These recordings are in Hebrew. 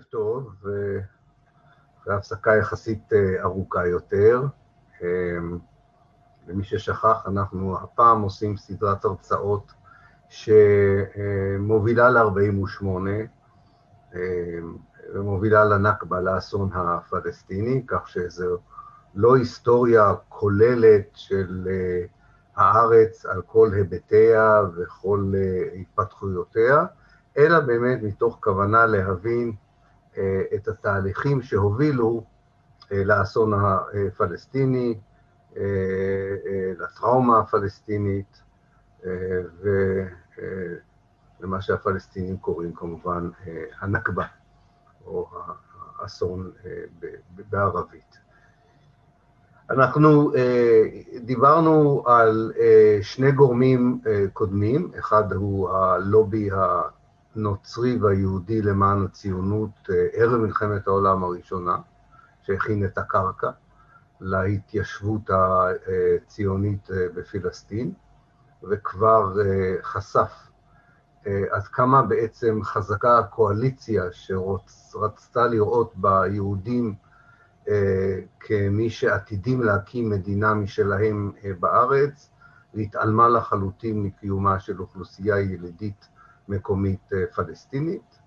ערב טוב, ואחרי הפסקה יחסית אה, ארוכה יותר. אה, למי ששכח, אנחנו הפעם עושים סדרת הרצאות שמובילה ל-48 אה, ומובילה לנכבה, לאסון הפלסטיני, כך שזו לא היסטוריה כוללת של הארץ על כל היבטיה וכל התפתחויותיה, אלא באמת מתוך כוונה להבין אה, את התהליכים שהובילו אה, לאסון הפלסטיני, אה, לטראומה הפלסטינית ולמה שהפלסטינים קוראים כמובן הנכבה, או האסון בערבית. אנחנו דיברנו על שני גורמים קודמים, אחד הוא הלובי הנוצרי והיהודי למען הציונות אה, ערב מלחמת העולם הראשונה, שהכין את הקרקע להתיישבות הציונית אה, בפלסטין, וכבר אה, חשף עד כמה בעצם חזקה הקואליציה שרצתה לראות ביהודים כמי שעתידים להקים מדינה משלהם בארץ, והתעלמה לחלוטין מקיומה של אוכלוסייה ילידית מקומית אה, פלסטינית.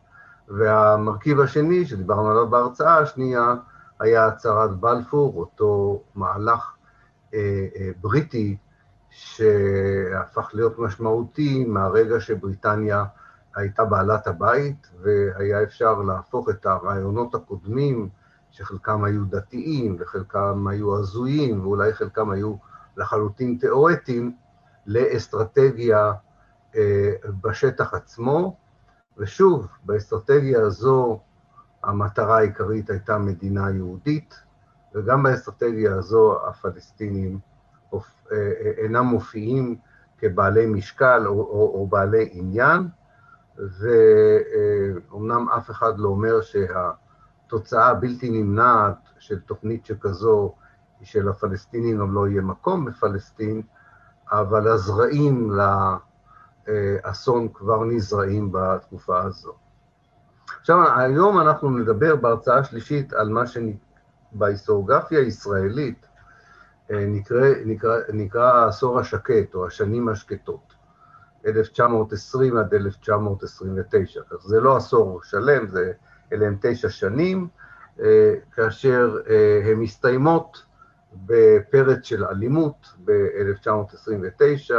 והמרכיב השני, שדיברנו עליו בהרצאה השנייה, היה הצהרת בלפור, אותו מהלך אה, אה, בריטי שהפך להיות משמעותי מהרגע שבריטניה הייתה בעלת הבית, והיה אפשר להפוך את הרעיונות הקודמים, שחלקם היו דתיים וחלקם היו הזויים, ואולי חלקם היו לחלוטין תיאורטיים, לאסטרטגיה בשטח עצמו, ושוב, באסטרטגיה הזו המטרה העיקרית הייתה מדינה יהודית, וגם באסטרטגיה הזו הפלסטינים אה, אה, אינם מופיעים כבעלי משקל או, או, או בעלי עניין, ואומנם אף אחד לא אומר שהתוצאה הבלתי נמנעת של תוכנית שכזו היא שלפלסטינים גם לא יהיה מקום בפלסטין, אבל הזרעים לה... אסון כבר נזרעים בתקופה הזו. עכשיו, היום אנחנו נדבר בהרצאה השלישית על מה שבהיסטוריוגרפיה הישראלית אה, נקרא, נקרא, נקרא העשור השקט, או השנים השקטות, 1920 עד 1929. כך זה לא עשור שלם, זה, אלה הם תשע שנים, אה, כאשר אה, הן מסתיימות בפרץ של אלימות ב-1929,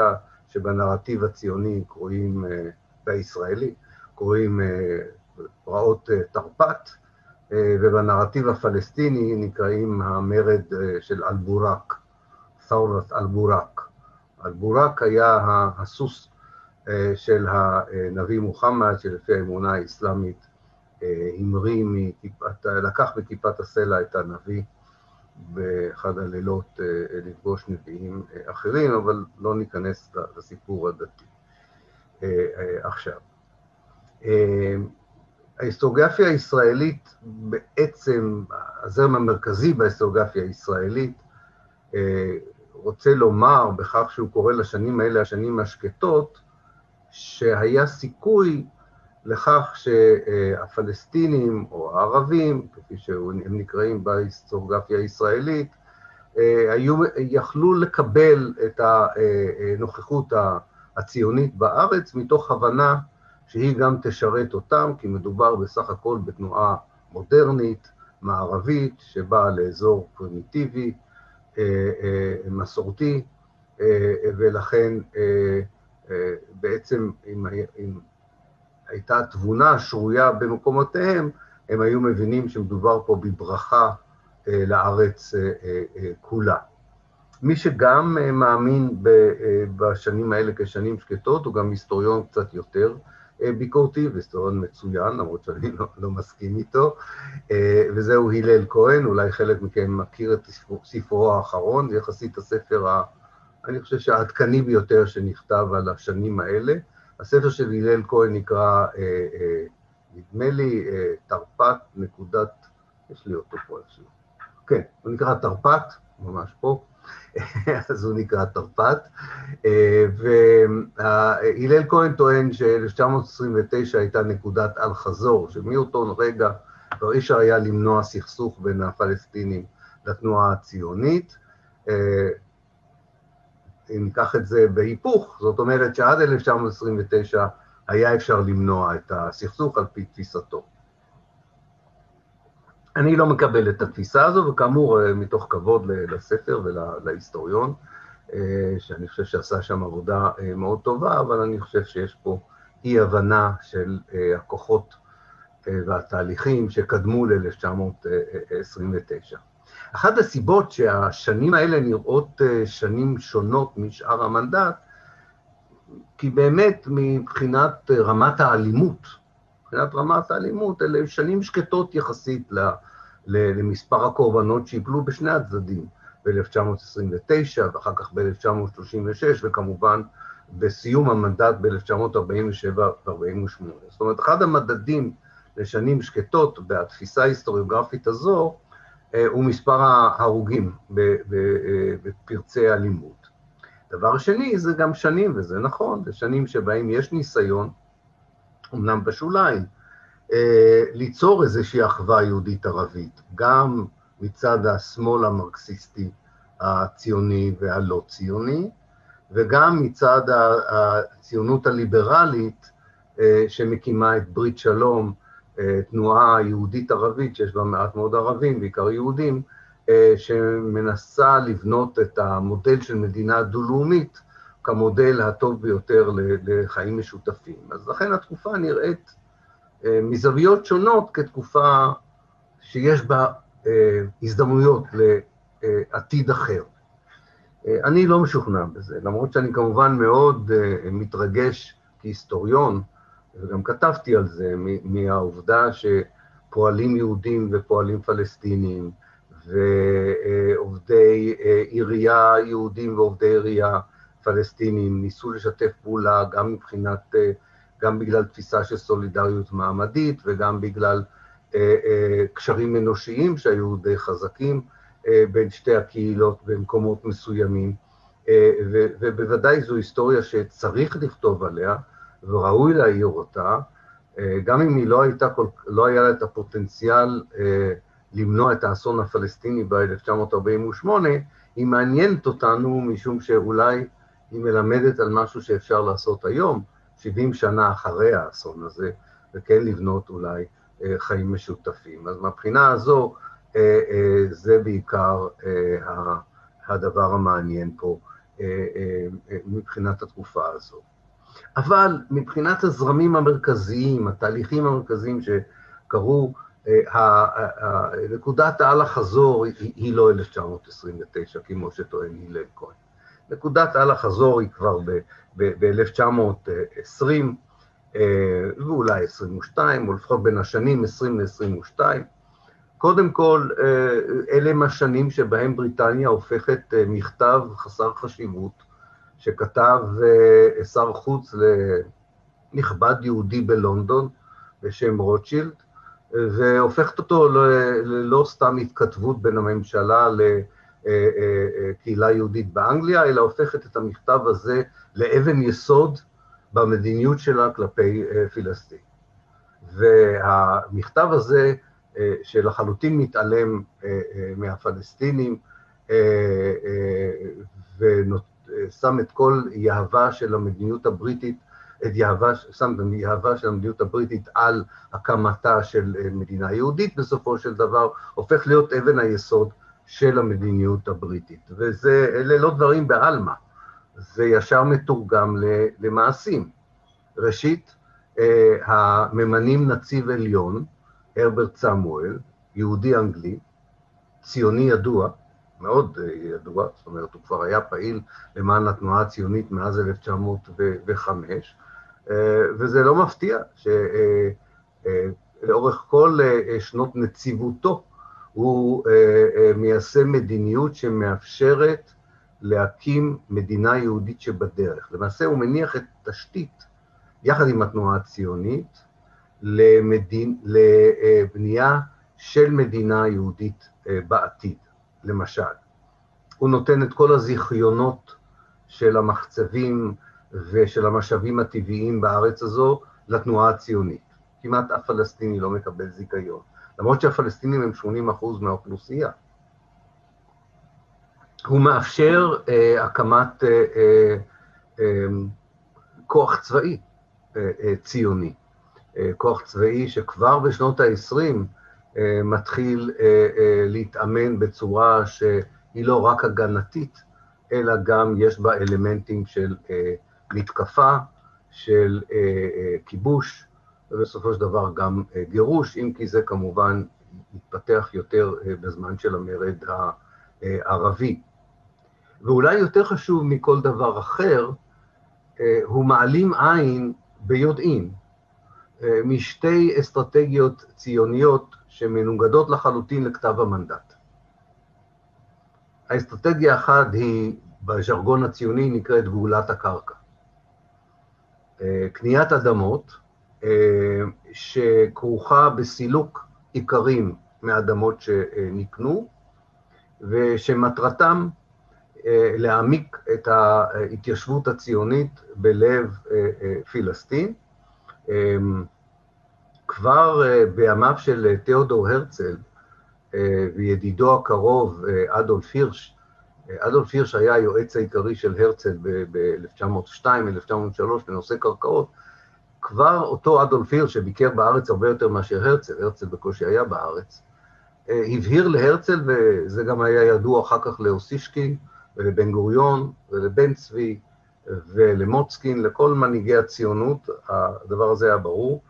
שבנרטיב הציוני קרויים, אה, והישראלי, קרויים אה, פרעות אה, תרפ"ט, ובנרטיב הפלסטיני נקראים המרד של אל-בורק, ת'ורת אל-בורק. אל-בורק היה הסוס של הנביא מוחמד, שלפי האמונה האסלאמית המריא לקח מכיפת הסלע את הנביא באחד הלילות אה, לפגוש נביאים אה, אחרים, אבל לא ניכנס לסיפור הדתי אה, עכשיו. ההיסטוריוגרפיה הישראלית, בעצם, הזרם המרכזי בהיסטוריוגרפיה הישראלית, רוצה לומר בכך שהוא קורא לשנים האלה השנים השקטות, שהיה סיכוי לכך שהפלסטינים או הערבים, כפי שהם נקראים בהיסטוריוגרפיה הישראלית, אה, היו, יכלו לקבל את הנוכחות הציונית בארץ מתוך הבנה שהיא גם תשרת אותם, כי מדובר בסך הכל בתנועה מודרנית, מערבית, שבאה לאזור פרימיטיבי, אה, אה, מסורתי, ולכן בעצם אם, הייתה תבונה שרויה במקומותיהם, הם היו מבינים שמדובר פה בברכה אה, לארץ אה, אה, כולה. מי שגם מאמין בשנים האלה כשנים שקטות, הוא גם היסטוריון קצת יותר ביקורתי, והיסטוריון מצוין, למרות שאני לא, לא מסכים איתו, וזהו הלל כהן, אולי חלק מכם מכיר את ספרו האחרון, זה יחסית הספר, אני חושב שהעדכני ביותר שנכתב על השנים האלה. הספר של הלל כהן נקרא, אה, אה, נדמה לי, אה, תרפ"ט נקודת, יש לי אותו פה איכשהו. כן, הוא נקרא תרפ"ט, ממש פה, אז הוא נקרא תרפ"ט. והלל כהן טוען ש-1929 הייתה נקודת אל-חזור, שמאותו רגע כבר אי אפשר היה למנוע סכסוך בין הפלסטינים לתנועה הציונית. אם ניקח את זה בהיפוך, זאת אומרת שעד 1929 היה אפשר למנוע את הסכסוך על פי תפיסתו. אני לא מקבל את התפיסה הזו, וכאמור, מתוך כבוד לספר ולהיסטוריון, שאני חושב שעשה שם עבודה מאוד טובה, אבל אני חושב שיש פה אי-הבנה של הכוחות והתהליכים שקדמו ל-1929. אחת הסיבות שהשנים האלה נראות שנים שונות משאר המנדט, כי באמת מבחינת רמת האלימות, מבחינת רמת האלימות, אלה שנים שקטות יחסית למספר הקורבנות שיפלו בשני הצדדים, ב-1929 ואחר כך ב-1936, וכמובן בסיום המנדט ב-1947 ו-48. זאת אומרת, אחד המדדים לשנים שקטות בתפיסה ההיסטוריוגרפית הזו, הוא מספר ההרוגים בפרצי אלימות. דבר שני, זה גם שנים, וזה נכון, זה שנים שבהם יש ניסיון, אמנם בשוליים, ליצור איזושהי אחווה יהודית-ערבית, גם מצד השמאל המרקסיסטי הציוני והלא ציוני, וגם מצד הציונות הליברלית שמקימה את ברית שלום, תנועה יהודית-ערבית, שיש בה מעט מאוד ערבים, בעיקר יהודים, שמנסה לבנות את המודל של מדינה דו-לאומית כמודל הטוב ביותר לחיים משותפים. אז לכן התקופה נראית מזוויות שונות כתקופה שיש בה הזדמנויות לעתיד אחר. אני לא משוכנע בזה, למרות שאני כמובן מאוד מתרגש כהיסטוריון, וגם כתבתי על זה, מהעובדה שפועלים יהודים ופועלים פלסטינים, ועובדי עירייה יהודים ועובדי עירייה פלסטינים ניסו לשתף פעולה גם מבחינת, גם בגלל תפיסה של סולידריות מעמדית וגם בגלל קשרים אנושיים שהיו די חזקים בין שתי הקהילות במקומות מסוימים, ובוודאי זו היסטוריה שצריך לכתוב עליה וראוי להעיר אותה, גם אם היא לא הייתה, לא היה לה את הפוטנציאל למנוע את האסון הפלסטיני ב-1948, היא מעניינת אותנו משום שאולי היא מלמדת על משהו שאפשר לעשות היום, 70 שנה אחרי האסון הזה, וכן לבנות אולי חיים משותפים. אז מהבחינה הזו, זה בעיקר הדבר המעניין פה מבחינת התקופה הזו. אבל מבחינת הזרמים המרכזיים, התהליכים המרכזיים שקרו, נקודת העל החזור היא לא 1929, כמו שטוען הלל כהן. נקודת העל החזור היא כבר ב-1920, ואולי 22, או לפחות בין השנים 20 ל-22. קודם כל, אלה הם השנים שבהם בריטניה הופכת מכתב חסר חשיבות, שכתב שר חוץ לנכבד יהודי בלונדון בשם רוטשילד, והופכת אותו ללא סתם התכתבות בין הממשלה לקהילה יהודית באנגליה, אלא הופכת את המכתב הזה לאבן יסוד במדיניות שלה כלפי פלסטין. והמכתב הזה, שלחלוטין מתעלם מהפלסטינים, ושם את כל יהבה של המדיניות הבריטית, את יהבה, שם את יהבה של המדיניות הבריטית על הקמתה של מדינה יהודית, בסופו של דבר הופך להיות אבן היסוד של המדיניות הבריטית. וזה, אלה לא דברים בעלמא, זה ישר מתורגם למעשים. ראשית, הממנים נציב עליון, הרברט סמואל, יהודי אנגלי, ציוני ידוע, מאוד ידוע, זאת אומרת, הוא כבר היה פעיל למען התנועה הציונית מאז 1905, וזה לא מפתיע שלאורך כל שנות נציבותו הוא מיישם מדיניות שמאפשרת להקים מדינה יהודית שבדרך. למעשה הוא מניח את תשתית, יחד עם התנועה הציונית, למדין, לבנייה של מדינה יהודית בעתיד, למשל. הוא נותן את כל הזיכיונות של המחצבים ושל המשאבים הטבעיים בארץ הזו לתנועה הציונית. כמעט אף פלסטיני לא מקבל זיכיון, למרות שהפלסטינים הם 80 אחוז מהאוכלוסייה. הוא מאפשר אה, הקמת אה, אה, אה, כוח צבאי אה, אה, ציוני, אה, כוח צבאי שכבר בשנות ה-20 אה, מתחיל אה, אה, להתאמן בצורה שהיא לא רק הגנתית, אלא גם יש בה אלמנטים של אה, מתקפה, של אה, אה, כיבוש, ובסופו של דבר גם אה, גירוש, אם כי זה כמובן התפתח יותר אה, בזמן של המרד הערבי. ואולי יותר חשוב מכל דבר אחר, אה, הוא מעלים עין ביודעין אה, משתי אסטרטגיות ציוניות שמנוגדות לחלוטין לכתב המנדט. האסטרטגיה האחת היא, בז'רגון הציוני נקראת גאולת הקרקע. אה, קניית אדמות שכרוכה בסילוק עיקרים מאדמות שנקנו, ושמטרתם אה, להעמיק את ההתיישבות הציונית בלב אה, אה, פילסטין. כבר בימיו של תיאודור הרצל וידידו הקרוב אדולף הירש, אדולף הירש היה היועץ העיקרי של הרצל ב-1902-1903 בנושא קרקעות, כבר אותו אדולף הירש, שביקר בארץ הרבה יותר מאשר הרצל, הרצל בקושי היה בארץ, הבהיר להרצל, וזה גם היה ידוע אחר כך לאוסישקין, ולבן גוריון ולבן צבי ולמוצקין, לכל מנהיגי הציונות, הדבר הזה היה ברור.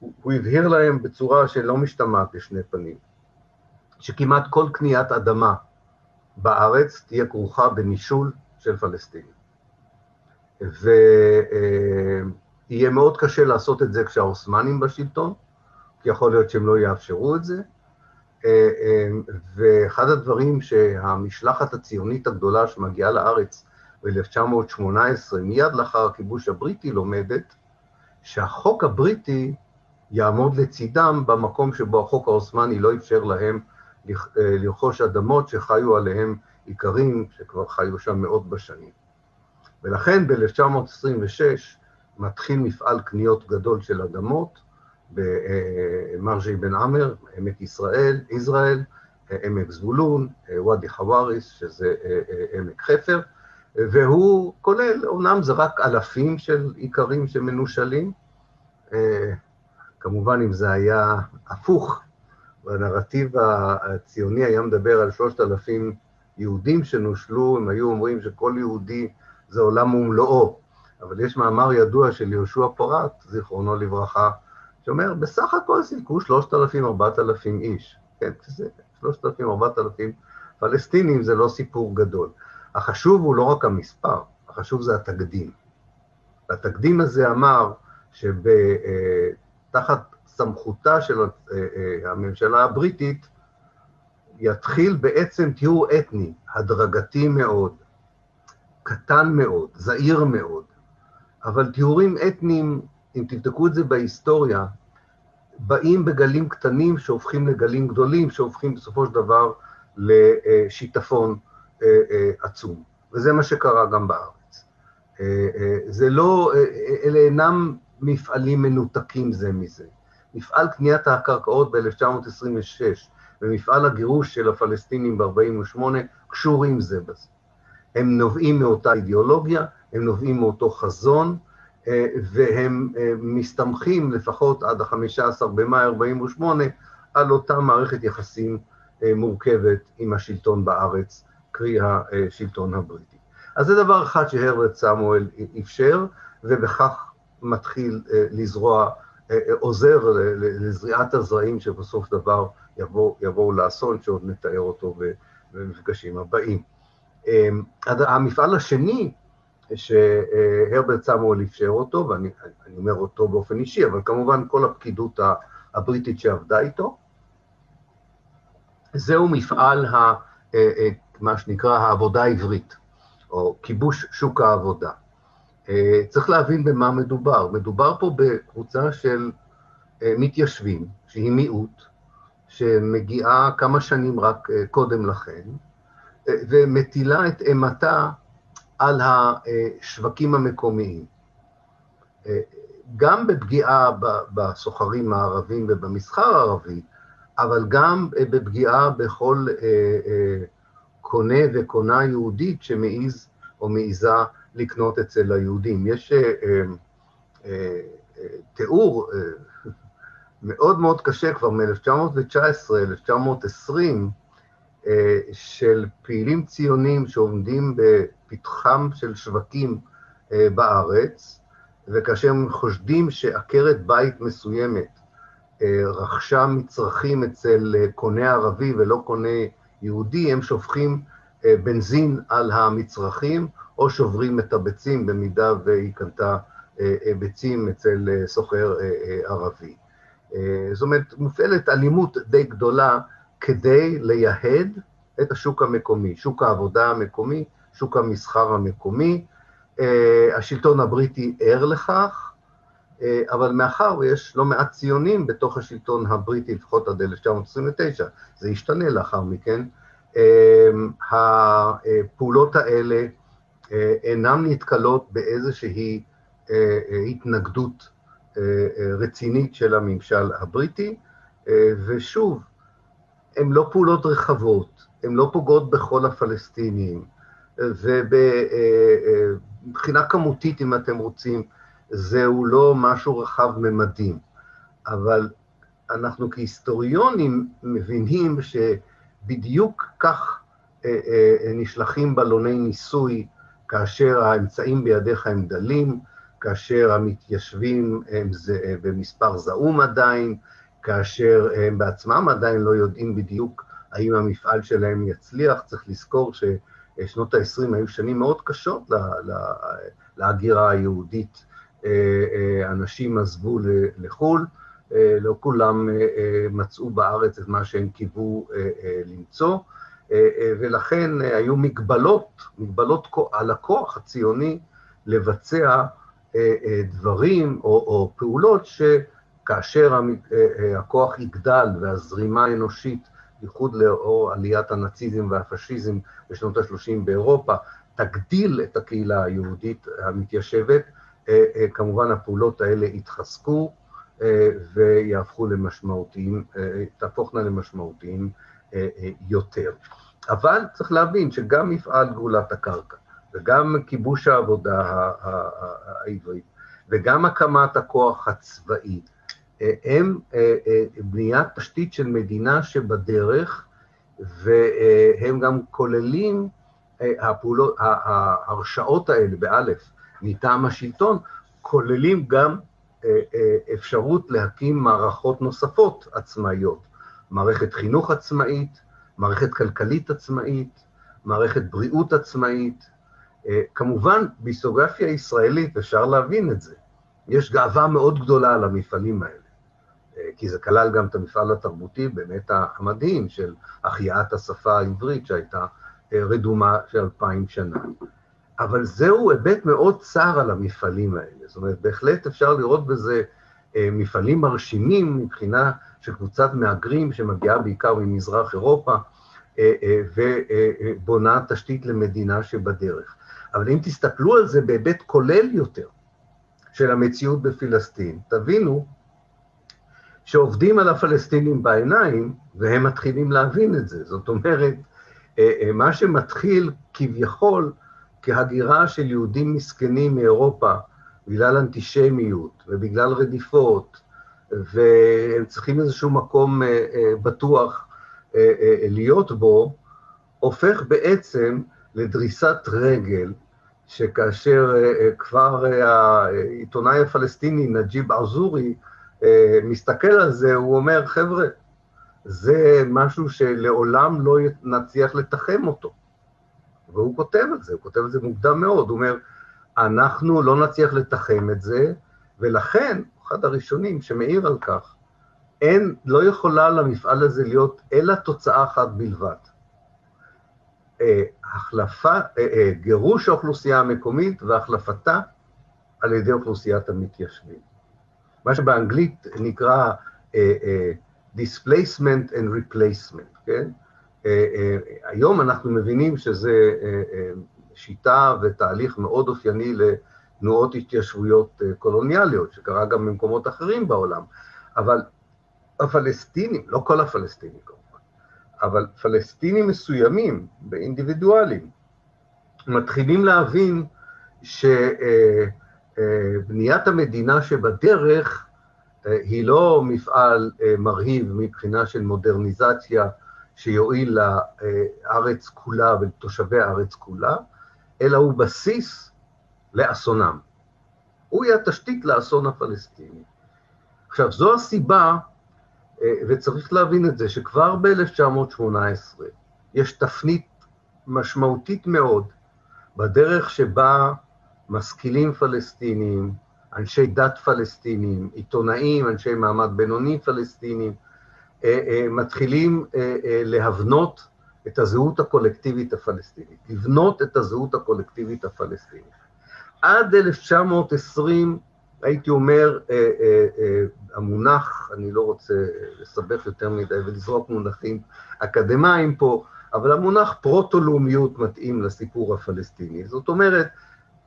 הוא, הבהיר להם בצורה שלא משתמעת לשני פנים, שכמעט כל קניית אדמה בארץ תהיה כרוכה בנישול של פלסטינים. ויהיה מאוד קשה לעשות את זה כשהעות'מאנים בשלטון, כי יכול להיות שהם לא יאפשרו את זה, אה, אה, ואחד הדברים שהמשלחת הציונית הגדולה שמגיעה לארץ ב-1918, מיד לאחר הכיבוש הבריטי, לומדת, שהחוק הבריטי יעמוד לצידם במקום שבו החוק העות'מאני לא אפשר להם אה, לרכוש אדמות שחיו עליהם איכרים, שכבר חיו שם מאות בשנים. ולכן ב-1926 מתחיל מפעל קניות גדול של אדמות, במרג'י בן עמר, עמק ישראל, ישראל, עמק זבולון, ואדי חוואריס, שזה עמק חפר, והוא כולל, אומנם זה רק אלפים של איכרים שמנושלים, כמובן אם זה היה הפוך, והנרטיב הציוני היה מדבר על שלושת אלפים יהודים שנושלו, הם היו אומרים שכל יהודי זה עולם ומלואו, אבל יש מאמר ידוע של יהושע פורת, זיכרונו לברכה, שאומר, בסך הכל סילקו 3,000-4,000 איש. כן, זה 3,000-4,000 פלסטינים זה לא סיפור גדול. החשוב הוא לא רק המספר, החשוב זה התקדים. והתקדים הזה אמר שתחת סמכותה של אה, אה, הממשלה הבריטית, יתחיל בעצם טיהור אתני, הדרגתי מאוד, קטן מאוד, זעיר מאוד, אבל טיהורים אתניים אם תבדקו את זה בהיסטוריה, באים בגלים קטנים שהופכים לגלים גדולים, שהופכים בסופו של דבר לשיטפון אה, עצום. וזה מה שקרה גם בארץ. זה לא, אלה אינם מפעלים מנותקים זה מזה. מפעל קניית הקרקעות ב-1926 ומפעל הגירוש של הפלסטינים ב-48' קשורים זה בזה. הם נובעים מאותה אידיאולוגיה, הם נובעים מאותו חזון, אה, והם אה, מסתמכים לפחות עד ה-15 במאי 48' על אותה מערכת יחסים אה, מורכבת עם השלטון בארץ, קרי השלטון הבריטי. אז זה דבר אחד שהרברט סמואל אפשר, ובכך מתחיל לזרוע, עוזר לזריעת הזרעים שבסוף דבר יבואו יבוא לאסון, שעוד נתאר אותו במפגשים הבאים. המפעל השני שהרברט סמואל אפשר אותו, ואני אומר אותו באופן אישי, אבל כמובן כל הפקידות הבריטית שעבדה איתו. זהו מפעל, ה, אה, אה, מה שנקרא העבודה העברית, או כיבוש שוק העבודה. אה, צריך להבין במה מדובר. מדובר פה בקבוצה של מתיישבים, שהיא מיעוט, שמגיעה כמה שנים רק קודם לכן, ומטילה את אימתה על השווקים המקומיים. גם בפגיעה בסוחרים הערבים ובמסחר הערבי, אבל גם בפגיעה בכל קונה וקונה יהודית שמעז או מעיזה לקנות אצל היהודים. יש תיאור מאוד מאוד קשה כבר מ-1919, 1920, של פעילים ציונים שעומדים בפתחם של שווקים בארץ, וכאשר הם חושדים שעקרת בית מסוימת רכשה מצרכים אצל קונה ערבי ולא קונה יהודי, הם שופכים בנזין על המצרכים, או שוברים את הביצים במידה והיא קנתה ביצים אצל סוחר ערבי. זאת אומרת, מופעלת אלימות די גדולה כדי לייהד את השוק המקומי, שוק העבודה המקומי, שוק המסחר המקומי. השלטון הבריטי ער לכך, אבל מאחר ויש לא מעט ציונים בתוך השלטון הבריטי, לפחות עד 1929, זה ישתנה לאחר מכן, הפעולות האלה אינן נתקלות באיזושהי התנגדות רצינית של הממשל הבריטי, ושוב, הן לא פעולות רחבות, הן לא פוגעות בכל הפלסטינים, ומבחינה כמותית, אם אתם רוצים, זהו לא משהו רחב ממדים, אבל אנחנו כהיסטוריונים מבינים שבדיוק כך נשלחים בלוני ניסוי כאשר האמצעים בידיך הם דלים, כאשר המתיישבים הם במספר זעום עדיין, כאשר הם בעצמם עדיין לא יודעים בדיוק האם המפעל שלהם יצליח. צריך לזכור ששנות ה-20 היו שנים מאוד קשות להגירה היהודית. אנשים עזבו לחו"ל, לא כולם מצאו בארץ את מה שהם קיוו למצוא, ולכן היו מגבלות, מגבלות על הכוח הציוני לבצע דברים או, או פעולות שכאשר הכוח יגדל והזרימה האנושית, בייחוד לאור עליית הנאציזם והפשיזם בשנות ה-30 באירופה, תגדיל את הקהילה היהודית המתיישבת, כמובן הפעולות האלה יתחזקו ויהפכו למשמעותיים, תהפוכנה למשמעותיים יותר. אבל צריך להבין שגם מפעל גאולת הקרקע, וגם כיבוש העבודה העברית, וגם הקמת הכוח הצבאי, הם בניית תשתית של מדינה שבדרך, והם גם כוללים, הפעולות, ההרשאות האלה, באלף, מטעם השלטון, כוללים גם אפשרות להקים מערכות נוספות עצמאיות, מערכת חינוך עצמאית, מערכת כלכלית עצמאית, מערכת בריאות עצמאית. כמובן, בהיסטוריוגרפיה הישראלית אפשר להבין את זה. יש גאווה מאוד גדולה על המפעלים האלה, כי זה כלל גם את המפעל התרבותי באמת המדהים של החייאת השפה העברית שהייתה רדומה של אלפיים שנה. אבל זהו היבט מאוד צר על המפעלים האלה. זאת אומרת, בהחלט אפשר לראות בזה מפעלים מרשימים מבחינה של קבוצת מהגרים שמגיעה בעיקר ממזרח אירופה, ובונה תשתית למדינה שבדרך. אבל אם תסתכלו על זה בהיבט כולל יותר של המציאות בפלסטין, תבינו שעובדים על הפלסטינים בעיניים, והם מתחילים להבין את זה. זאת אומרת, מה שמתחיל כביכול כהגירה של יהודים מסכנים מאירופה בגלל אנטישמיות ובגלל רדיפות, והם צריכים איזשהו מקום בטוח להיות בו, הופך בעצם לדריסת רגל, שכאשר כבר העיתונאי הפלסטיני נג'יב עזורי מסתכל על זה, הוא אומר, חבר'ה, זה משהו שלעולם לא נצליח לתחם אותו. והוא כותב על זה, הוא כותב על זה מוקדם מאוד, הוא אומר, אנחנו לא נצליח לתחם את זה, ולכן, אחד הראשונים שמעיר על כך, אין, לא יכולה למפעל הזה להיות אלא תוצאה אחת בלבד. החלפה, גירוש האוכלוסייה המקומית והחלפתה על ידי אוכלוסיית המתיישבים. מה שבאנגלית נקרא displacement and replacement, כן? היום אנחנו מבינים שזה שיטה ותהליך מאוד אופייני תנועות התיישבויות קולוניאליות, שקרה גם במקומות אחרים בעולם, אבל הפלסטינים, לא כל הפלסטינים כמובן, אבל פלסטינים מסוימים, באינדיבידואלים, מתחילים להבין שבניית המדינה שבדרך היא לא מפעל מרהיב מבחינה של מודרניזציה שיועיל לארץ כולה ולתושבי הארץ כולה, אלא הוא בסיס לאסונם. הוא יהיה התשתית לאסון הפלסטיני. עכשיו, זו הסיבה, וצריך להבין את זה, שכבר ב-1918 יש תפנית משמעותית מאוד בדרך שבה משכילים פלסטינים, אנשי דת פלסטינים, עיתונאים, אנשי מעמד בינוני פלסטינים, אה, אה, מתחילים אה, להבנות את הזהות הקולקטיבית הפלסטינית, לבנות את הזהות הקולקטיבית הפלסטינית. עד 1920, הייתי אומר, המונח, אני לא רוצה לסבך יותר מדי ולזרוק מונחים אקדמיים פה, אבל המונח פרוטו-לאומיות מתאים לסיפור הפלסטיני. זאת אומרת,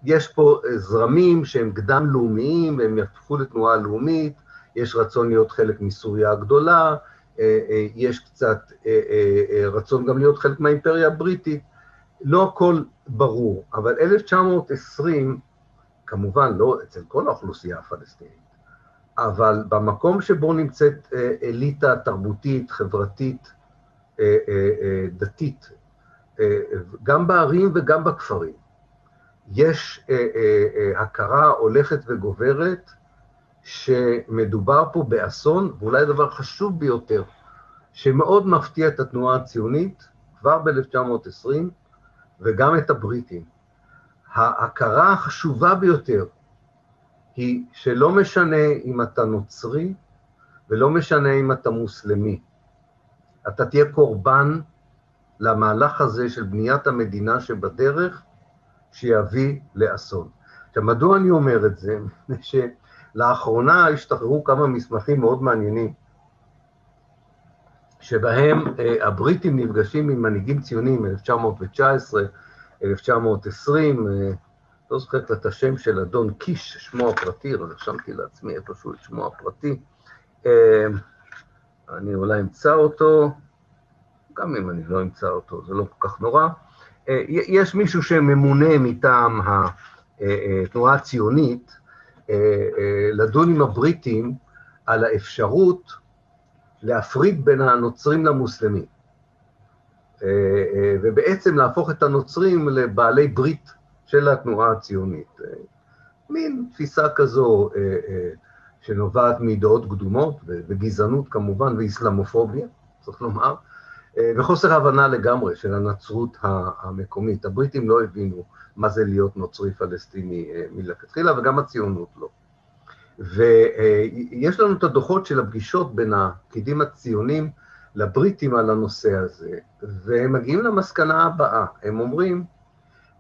יש פה זרמים שהם קדם-לאומיים, והם יהפכו לתנועה לאומית, יש רצון להיות חלק מסוריה הגדולה, אה, אה, יש קצת אה, רצון גם להיות חלק מהאימפריה הבריטית, לא הכל ברור, אבל 1920, כמובן לא אצל כל האוכלוסייה הפלסטינית, אבל במקום שבו נמצאת אליטה תרבותית, חברתית, דתית, גם בערים וגם בכפרים, יש הכרה הולכת וגוברת שמדובר פה באסון, ואולי הדבר החשוב ביותר, שמאוד מפתיע את התנועה הציונית, כבר ב-1920, וגם את הבריטים. ההכרה החשובה ביותר היא שלא משנה אם אתה נוצרי, ולא משנה אם אתה מוסלמי. אתה תהיה קורבן למהלך הזה של בניית המדינה שבדרך, שיביא לאסון. עכשיו, מדוע אני אומר את זה? לאחרונה השתחררו כמה מסמכים מאוד מעניינים, שבהם אה, הבריטים נפגשים עם מנהיגים ציונים, 1919, 1920, אה, לא זוכרת את השם של אדון קיש, שמו הפרטי, אבל רשמתי לעצמי איפשהו את שמו הפרטי. אה, אני אולי אמצא אותו, גם אם אני לא אמצא אותו, זה לא כל כך נורא. יש מישהו שממונה מטעם התנועה הציונית, לדון עם הבריטים על האפשרות להפריד בין הנוצרים למוסלמים, אה, ובעצם להפוך את הנוצרים לבעלי ברית של התנועה הציונית. מין תפיסה כזו שנובעת מדעות קדומות, וגזענות כמובן, ואיסלאמופוביה, צריך לומר, וחוסר הבנה לגמרי של הנצרות המקומית. הבריטים לא הבינו מה זה להיות נוצרי פלסטיני אה, מלכתחילה, וגם הציונות לא. ויש לנו את הדוחות של הפגישות בין הפקידים הציונים לבריטים על הנושא הזה, והם מגיעים למסקנה הבאה, הם אומרים,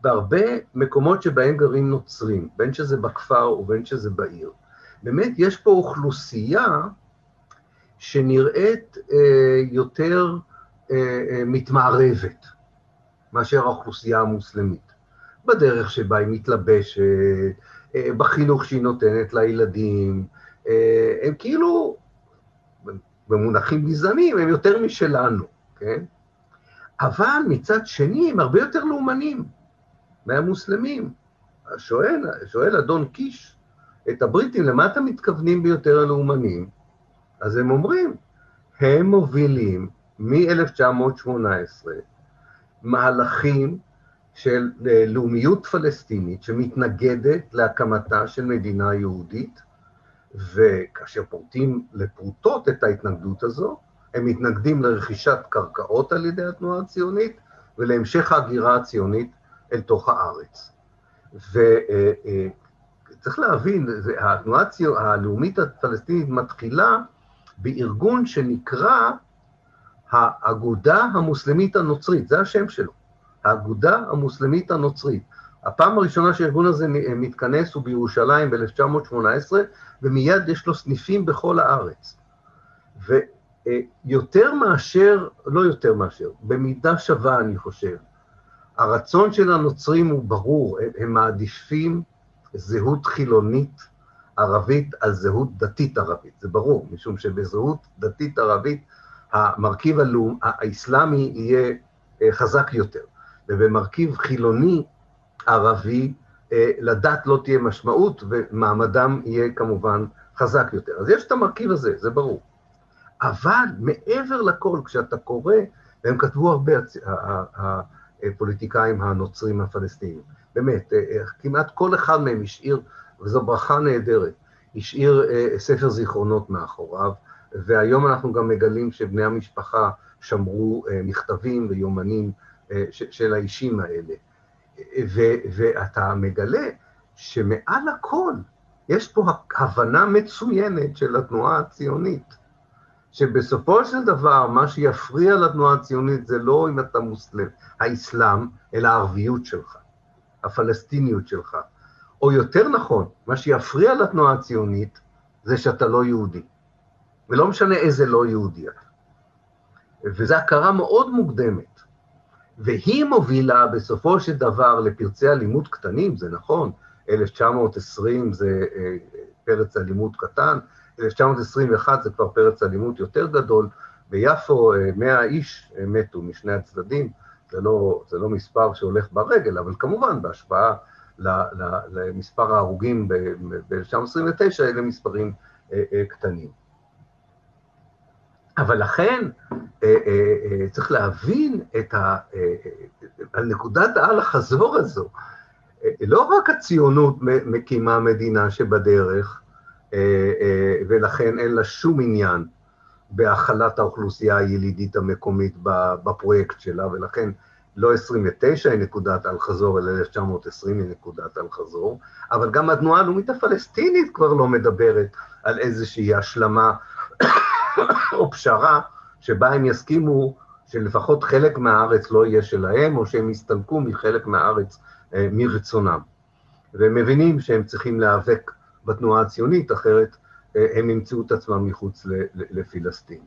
בהרבה מקומות שבהם גרים נוצרים, בין שזה בכפר ובין שזה בעיר, באמת יש פה אוכלוסייה שנראית אה, יותר אה, אה, מתמערבת מאשר האוכלוסייה המוסלמית. בדרך שבה היא מתלבשת, בחינוך שהיא נותנת לילדים, אה, הם כאילו, במונחים גזעניים, הם יותר משלנו, כן? אבל מצד שני הם הרבה יותר לאומנים מהמוסלמים. שואל, שואל אדון קיש את הבריטים, למה אתם מתכוונים ביותר הלאומנים? אז הם אומרים, הם מובילים מ-1918 מהלכים של אה, לאומיות פלסטינית שמתנגדת להקמתה של מדינה יהודית, וכאשר פורטים לפרוטות את ההתנגדות הזו, הם מתנגדים לרכישת קרקעות על ידי התנועה הציונית ולהמשך ההגירה הציונית אל תוך הארץ. וצריך אה, אה, להבין, התנועה הלאומית הפלסטינית מתחילה בארגון שנקרא האגודה המוסלמית הנוצרית, זה השם שלו. האגודה המוסלמית הנוצרית. הפעם הראשונה שהארגון הזה מתכנס הוא בירושלים ב-1918, ומיד יש לו סניפים בכל הארץ. ויותר מאשר, לא יותר מאשר, במידה שווה, אני חושב, הרצון של הנוצרים הוא ברור, הם, הם מעדיפים זהות חילונית ערבית על זהות דתית ערבית, זה ברור, משום שבזהות דתית ערבית המרכיב הלאום, האסלאמי יהיה אה, חזק יותר, ובמרכיב חילוני ערבי אה, לדת לא תהיה משמעות ומעמדם יהיה כמובן חזק יותר. אז יש את המרכיב הזה, זה ברור. אבל מעבר לכל, כשאתה קורא, והם כתבו הרבה, הפוליטיקאים הנוצרים הפלסטינים, באמת, אה, כמעט כל אחד מהם השאיר, וזו ברכה נהדרת, השאיר ספר זיכרונות מאחוריו, והיום אנחנו גם מגלים שבני המשפחה שמרו אה, מכתבים ויומנים אה, של האישים האלה. ואתה מגלה שמעל הכל יש פה הבנה מצוינת של התנועה הציונית, שבסופו של דבר מה שיפריע לתנועה הציונית זה לא אם אתה מוסלם, האסלאם, אלא הערביות שלך, הפלסטיניות שלך. או יותר נכון, מה שיפריע לתנועה הציונית זה שאתה לא יהודי. ולא משנה איזה לא יהודי אתה. וזו הכרה מאוד מוקדמת. והיא מובילה בסופו של דבר לפרצי אלימות קטנים, זה נכון, 1920 זה אה, פרץ אלימות קטן, 1921 זה כבר פרץ אלימות יותר גדול, ביפו 100 אה, איש אה, מתו משני הצדדים, זה לא, זה לא מספר שהולך ברגל, אבל כמובן בהשוואה למספר ההרוגים ב-1929 אלה מספרים קטנים. אבל לכן אה, אה, אה, צריך להבין את נקודת העל החזור הזו. לא רק הציונות מקימה מדינה שבדרך, ולכן אין לה שום עניין בהכלת האוכלוסייה הילידית המקומית בפרויקט שלה, ולכן לא 29 היא נקודת אל-חזור, אלא 1920 היא נקודת אל-חזור, אבל גם התנועה הלאומית הפלסטינית כבר לא מדברת על איזושהי השלמה או פשרה שבה הם יסכימו שלפחות חלק מהארץ לא יהיה שלהם, או שהם יסתלקו מחלק מהארץ אה, מרצונם. והם מבינים שהם צריכים להיאבק בתנועה הציונית, אחרת אה, הם ימצאו את עצמם מחוץ לפלסטין.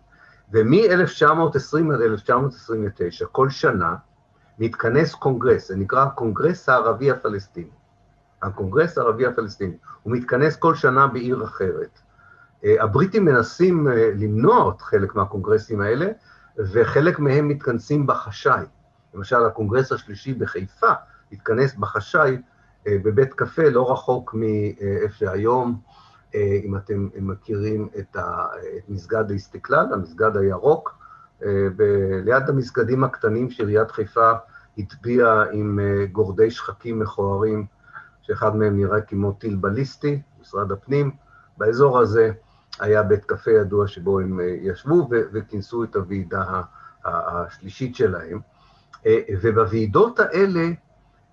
ומ-1920 עד 1929, כל שנה, מתכנס קונגרס, זה נקרא הקונגרס הערבי הפלסטיני. הקונגרס הערבי הפלסטיני, הוא מתכנס כל שנה בעיר אחרת. אה, הבריטים מנסים אה, למנוע את חלק מהקונגרסים האלה, וחלק מהם מתכנסים בחשאי. למשל, הקונגרס השלישי בחיפה התכנס בחשאי אה, בבית קפה לא רחוק מאיפה שהיום, אם אתם מכירים את, מסגד האסתקלל, המסגד הירוק, ליד המסגדים הקטנים שעיריית חיפה הטביעה עם גורדי שחקים מכוערים, שאחד מהם נראה כמו טיל בליסטי, משרד הפנים. באזור הזה היה בית קפה ידוע שבו הם אה, ישבו וכינסו את הוועידה השלישית שלהם. אה, ובוועידות האלה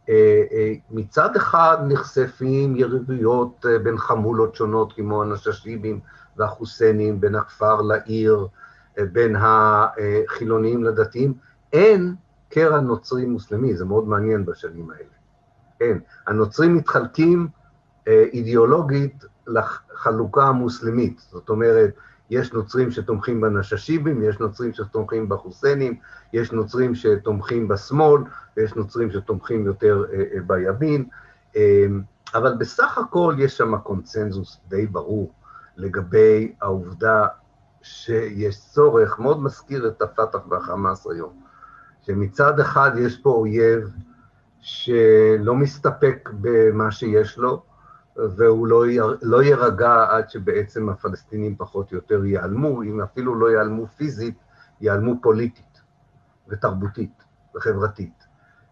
אה, מצד אחד נחשפים יריבויות בין חמולות שונות כמו הנששיבים והחוסיינים, בין הכפר לעיר, בין החילונים לדתיים. אין קרע נוצרי-מוסלמי, זה מאוד מעניין בשנים האלה. אין. הנוצרים מתחלקים אידיאולוגית לחלוקה המוסלמית. זאת אומרת, יש נוצרים שתומכים בנששיבים, יש נוצרים שתומכים בחוסיינים, יש נוצרים שתומכים בשמאל, ויש נוצרים שתומכים יותר אה, אה, בימין, אה, אבל בסך הכל יש שם קונצנזוס די ברור לגבי העובדה שיש צורך, מאוד מזכיר את הפת"ח והחמאס היום, שמצד אחד יש פה אויב שלא מסתפק במה שיש לו, והוא לא, יר, לא יירגע עד שבעצם הפלסטינים פחות או יותר ייעלמו, אם אפילו לא ייעלמו פיזית, ייעלמו פוליטית ותרבותית וחברתית.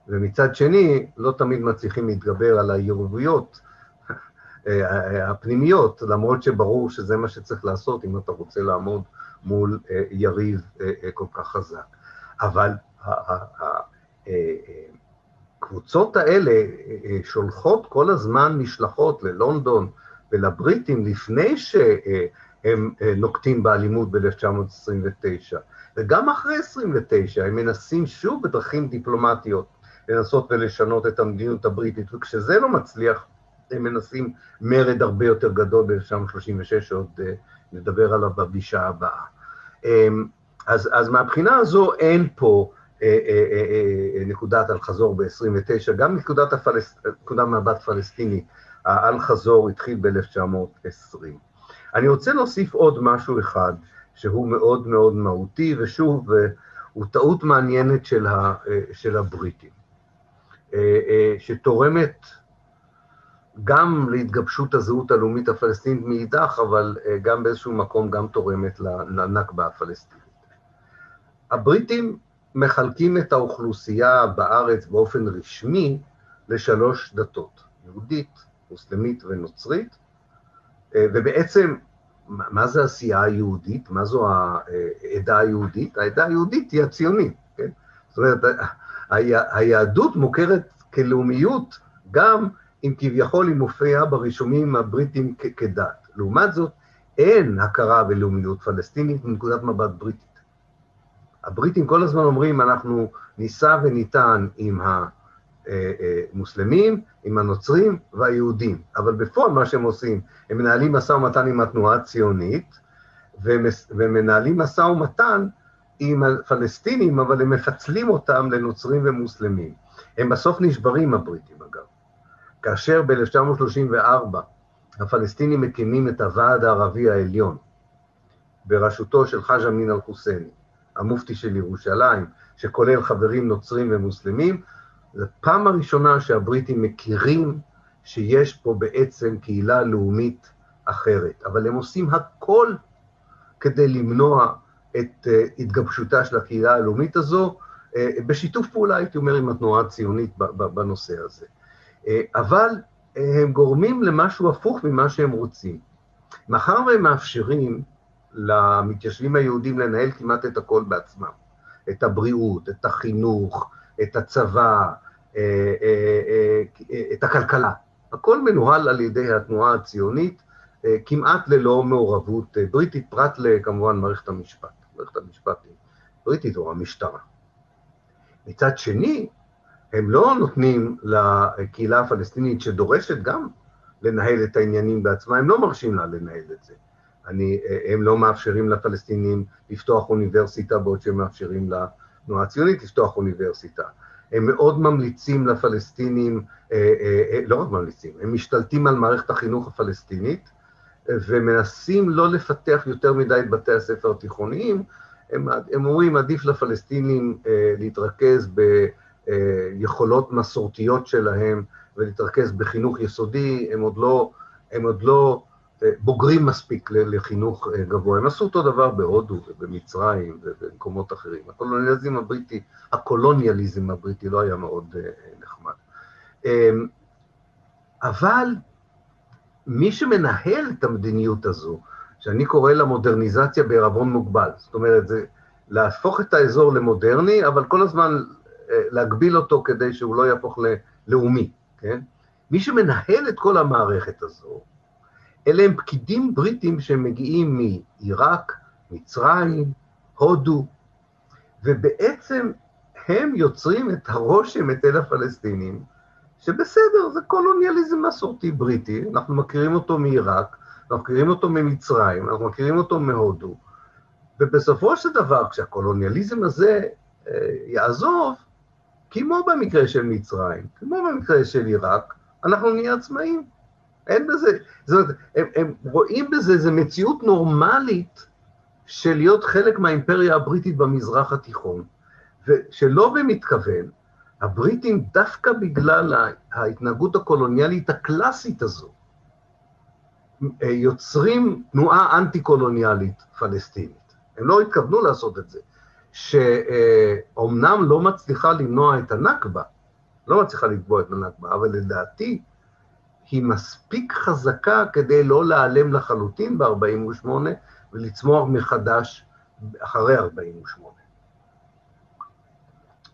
ומצד שני, לא תמיד מצליחים להתגבר על היריבויות הפנימיות, למרות שברור שזה מה שצריך לעשות אם אתה רוצה לעמוד מול אה, יריב אה, אה, כל כך חזק. אבל הקבוצות האלה אה, אה, שולחות כל הזמן משלחות ללונדון ולבריטים לפני שהם אה, נוקטים באלימות ב-1929, וגם אחרי 29 הם מנסים שוב בדרכים דיפלומטיות לנסות ולשנות את המדיניות הבריטית, וכשזה לא מצליח, הם מנסים מרד הרבה יותר גדול ב-1936, שעוד נדבר עליו בפגישה הבאה. אמ, אז, אז מהבחינה הזו אין פה נקודת אל-חזור ב-29, גם נקודת, הפלס... נקודת מבט פלסטיני האל-חזור התחיל ב-1920. אני רוצה להוסיף עוד משהו אחד, שהוא מאוד מאוד מהותי, ושוב, הוא טעות מעניינת של, ה, של הבריטים, שתורמת גם להתגבשות הזהות הלאומית הפלסטינית מאידך, אבל גם באיזשהו מקום גם תורמת לנכבה הפלסטינית. הבריטים מחלקים את האוכלוסייה בארץ באופן רשמי לשלוש דתות, יהודית, מוסלמית ונוצרית, ובעצם, מה זה הסיעה היהודית? מה זו העדה היהודית? העדה היהודית היא הציונית, כן? זאת אומרת, היהדות מוכרת כלאומיות גם אם כביכול היא מופיעה ברישומים הבריטים כדת. לעומת זאת, אין הכרה בלאומיות פלסטינית מנקודת מבט בריטית. הבריטים כל הזמן אומרים, אנחנו נישא וניתן עם המוסלמים, עם הנוצרים והיהודים, אבל בפועל מה שהם עושים, הם מנהלים משא ומתן עם התנועה הציונית, ומנהלים משא ומתן עם הפלסטינים, אבל הם מפצלים אותם לנוצרים ומוסלמים. הם בסוף נשברים, הבריטים, אגב. כאשר ב-1934 הפלסטינים מקימים את הוועד הערבי העליון, בראשותו של חאג' אמין אל-חוסייני, המופתי של ירושלים, שכולל חברים נוצרים ומוסלמים, זו פעם הראשונה שהבריטים מכירים שיש פה בעצם קהילה לאומית אחרת, אבל הם עושים הכל כדי למנוע את uh, התגבשותה של הקהילה הלאומית הזו, uh, בשיתוף פעולה, הייתי אומר, עם התנועה הציונית בנושא הזה. Uh, אבל הם גורמים למשהו הפוך ממה שהם רוצים. מאחר והם מאפשרים למתיישבים היהודים לנהל כמעט את הכל בעצמם, את הבריאות, את החינוך, את הצבא, אה, אה, אה, את הכלכלה. הכל מנוהל על ידי התנועה הציונית, כמעט ללא מעורבות בריטית, פרט לכמובן מערכת המשפט. מערכת המשפט היא בריטית או המשטרה. מצד שני, הם לא נותנים לקהילה הפלסטינית שדורשת גם לנהל את העניינים בעצמה, הם לא מרשים לה לנהל את זה. אני, הם לא מאפשרים לפלסטינים לפתוח אוניברסיטה בעוד שהם מאפשרים לתנועה הציונית לפתוח אוניברסיטה. הם מאוד ממליצים לפלסטינים, אה, אה, אה, לא רק ממליצים, הם משתלטים על מערכת החינוך הפלסטינית ומנסים לא לפתח יותר מדי את בתי הספר התיכוניים. הם, הם אומרים, עדיף לפלסטינים להתרכז ביכולות מסורתיות שלהם ולהתרכז בחינוך יסודי, הם עוד לא, הם עוד לא בוגרים מספיק לחינוך אה, גבוה. הם עשו אותו דבר בהודו ובמצרים ובמקומות אחרים. הקולוניאליזם הבריטי, הקולוניאליזם הבריטי לא היה מאוד אה, נחמד. אמ, אבל מי שמנהל את המדיניות הזו, שאני קורא לה מודרניזציה בערבון מוגבל, זאת אומרת, זה להפוך את האזור למודרני, אבל כל הזמן אה, להגביל אותו כדי שהוא לא יהפוך ללאומי, כן? מי שמנהל את כל המערכת הזו, אלה הם פקידים בריטים שמגיעים מעיראק, מצרים, הודו, ובעצם הם יוצרים את הרושם אצל הפלסטינים, שבסדר, זה קולוניאליזם מסורתי בריטי, אנחנו מכירים אותו מעיראק, אנחנו מכירים אותו ממצרים, אנחנו מכירים אותו מהודו, ובסופו של דבר, כשהקולוניאליזם הזה אה, יעזוב, כמו במקרה של מצרים, כמו במקרה של עיראק, אנחנו נהיה עצמאים. אין בזה, זאת אומרת, הם, הם רואים בזה, זו מציאות נורמלית של להיות חלק מהאימפריה הבריטית במזרח התיכון, ושלא במתכוון, הבריטים, דווקא בגלל ההתנהגות הקולוניאלית הקלאסית הזו, יוצרים תנועה אנטי-קולוניאלית פלסטינית. הם לא התכוונו לעשות את זה, שאומנם לא מצליחה למנוע את הנכבה, לא מצליחה לקבוע את הנכבה, אבל לדעתי, היא מספיק חזקה כדי לא להיעלם לחלוטין ב-48' ולצמוח מחדש אחרי 48'.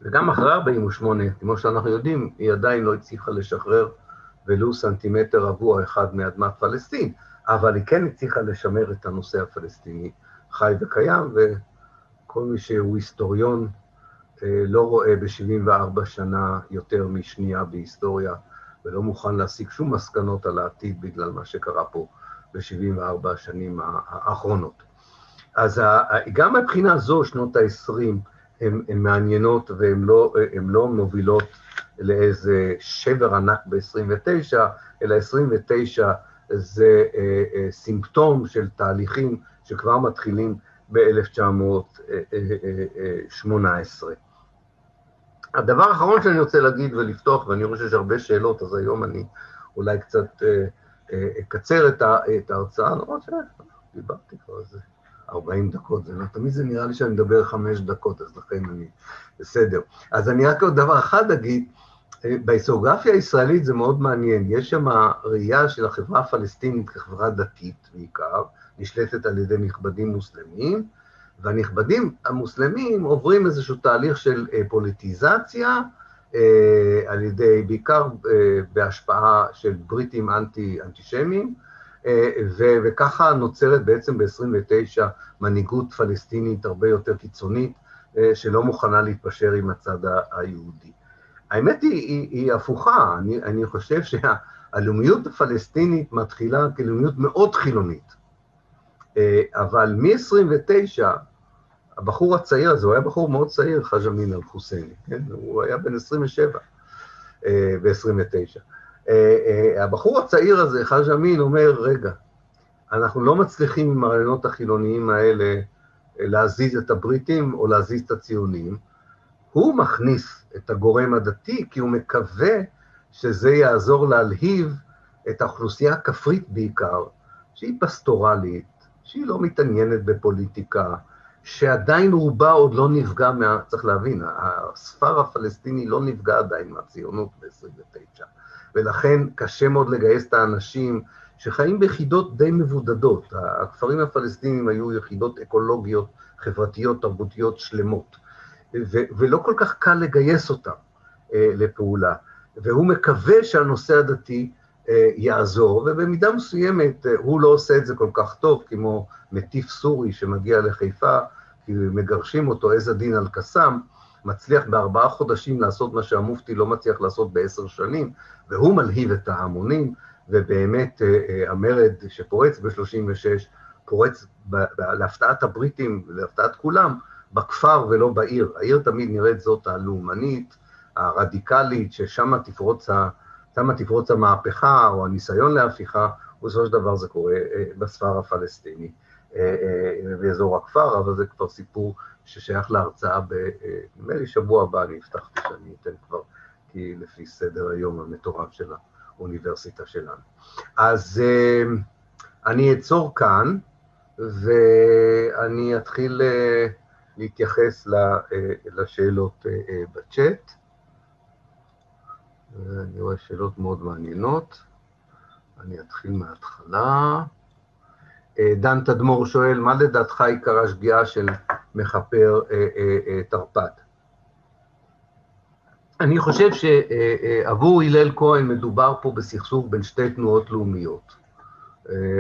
וגם אחרי 48', כמו שאנחנו יודעים, היא עדיין לא הצליחה לשחרר ולו סנטימטר רבוע אחד מאדמת פלסטין, אבל היא כן הצליחה לשמר את הנושא הפלסטיני חי וקיים, וכל מי שהוא היסטוריון אה, לא רואה ב-74 שנה יותר משנייה בהיסטוריה ולא מוכן להסיק שום מסקנות על העתיד בגלל מה שקרה פה ב-74 השנים האחרונות. אז גם מבחינה זו, שנות ה-20 הן מעניינות והן לא, לא מובילות לאיזה שבר ענק ב-29, אלא 29 זה אה, אה, סימפטום של תהליכים שכבר מתחילים ב-1918. הדבר האחרון שאני רוצה להגיד ולפתוח, ואני רואה שיש הרבה שאלות, אז היום אני אולי קצת אה, אה, אקצר את, ההרצאה, למרות שדיברתי כבר איזה 40 דקות, זה לא, תמיד זה נראה לי שאני מדבר חמש דקות, אז לכן אני בסדר. אז אני רק עוד דבר אחד אגיד, אה, בהיסטוריוגרפיה הישראלית זה מאוד מעניין, יש שם ראייה של החברה הפלסטינית כחברה דתית בעיקר, נשלטת על ידי נכבדים מוסלמים, והנכבדים המוסלמים עוברים איזשהו תהליך של אה, פוליטיזציה, אה, על ידי, בעיקר בהשפעה של בריטים אנטי-אנטישמים, וככה נוצרת בעצם ב-29 מנהיגות פלסטינית הרבה יותר קיצונית, שלא מוכנה להתפשר עם הצד היהודי. האמת היא, היא, היא הפוכה, אני, אני חושב שהלאומיות הפלסטינית מתחילה כלאומיות מאוד חילונית, אה, אבל מ-29, הבחור הצעיר הזה, הוא היה בחור מאוד צעיר, חאג' אמין אל-חוסייני, כן? הוא היה בן 27 ב-29. הבחור הצעיר הזה, חאג' אמין, אומר, רגע, אנחנו לא מצליחים עם הרעיונות החילוניים האלה אה, להזיז את הבריטים או להזיז את הציונים, הוא מכניס את הגורם הדתי, כי הוא מקווה שזה יעזור להלהיב את האוכלוסייה הכפרית בעיקר, שהיא פסטורלית, שהיא לא מתעניינת בפוליטיקה, שעדיין רובה עוד לא נפגע מה... צריך להבין, הספר הפלסטיני לא נפגע עדיין מהציונות ב-29, ולכן קשה מאוד לגייס את האנשים שחיים ביחידות די מבודדות. הכפרים הפלסטינים היו יחידות אקולוגיות, חברתיות, תרבותיות שלמות. ולא כל כך קל לגייס אותם אה, לפעולה. והוא מקווה שהנושא הדתי יעזור, ובמידה מסוימת אה, הוא לא עושה את זה כל כך טוב, כמו מטיף סורי שמגיע לחיפה, כי מגרשים אותו, עז א-דין אל-קסאם, מצליח בארבעה חודשים לעשות מה שהמופתי לא מצליח לעשות בעשר שנים, והוא מלהיב את ההמונים, ובאמת המרד שפורץ ב-36, פורץ להפתעת הבריטים, להפתעת כולם, בכפר ולא בעיר. העיר תמיד נראית זאת הלאומנית, הרדיקלית, ששם תפרוץ, תפרוץ המהפכה או הניסיון להפיכה, ובסופו של דבר זה קורה אה, בספר הפלסטיני אה, אה, באזור הכפר, אבל זה כבר סיפור ששייך להרצאה, נדמה לי שבוע הבא אני הבטחתי שאני אתן כבר, כי לפי סדר היום המטורף של האוניברסיטה שלנו. אז אני אעצור כאן, ואני אתחיל... להתייחס לשאלות בצ'אט. אני רואה שאלות מאוד מעניינות. אני אתחיל מההתחלה. דן תדמור שואל, מה לדעתך עיקר השגיאה של מכפר תרפ"ט? אני חושב שעבור הלל כהן מדובר פה בסכסוך בין שתי תנועות לאומיות.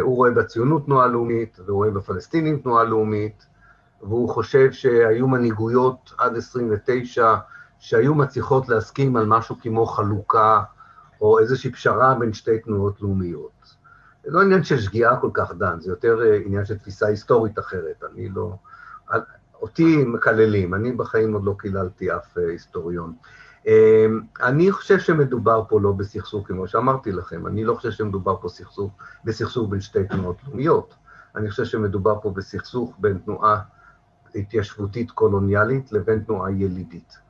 הוא רואה בציונות תנועה לאומית, והוא רואה בפלסטינים תנועה לאומית, והוא חושב שהיו מנהיגויות עד 29 שהיו מצליחות להסכים על משהו כמו חלוקה או איזושהי פשרה בין שתי תנועות לאומיות. זה לא עניין של שגיאה כל כך, דן, זה יותר אה, עניין של תפיסה היסטורית אחרת. אני לא... אותי מקללים, אני בחיים עוד לא קיללתי אף אה, היסטוריון. אה, אני חושב שמדובר פה לא בסכסוך, כמו שאמרתי לכם, אני לא חושב שמדובר פה סכסוך, בסכסוך בין שתי תנועות לאומיות. אני חושב שמדובר פה בסכסוך בין תנועה התיישבותית קולוניאלית לבין תנועה ילידית.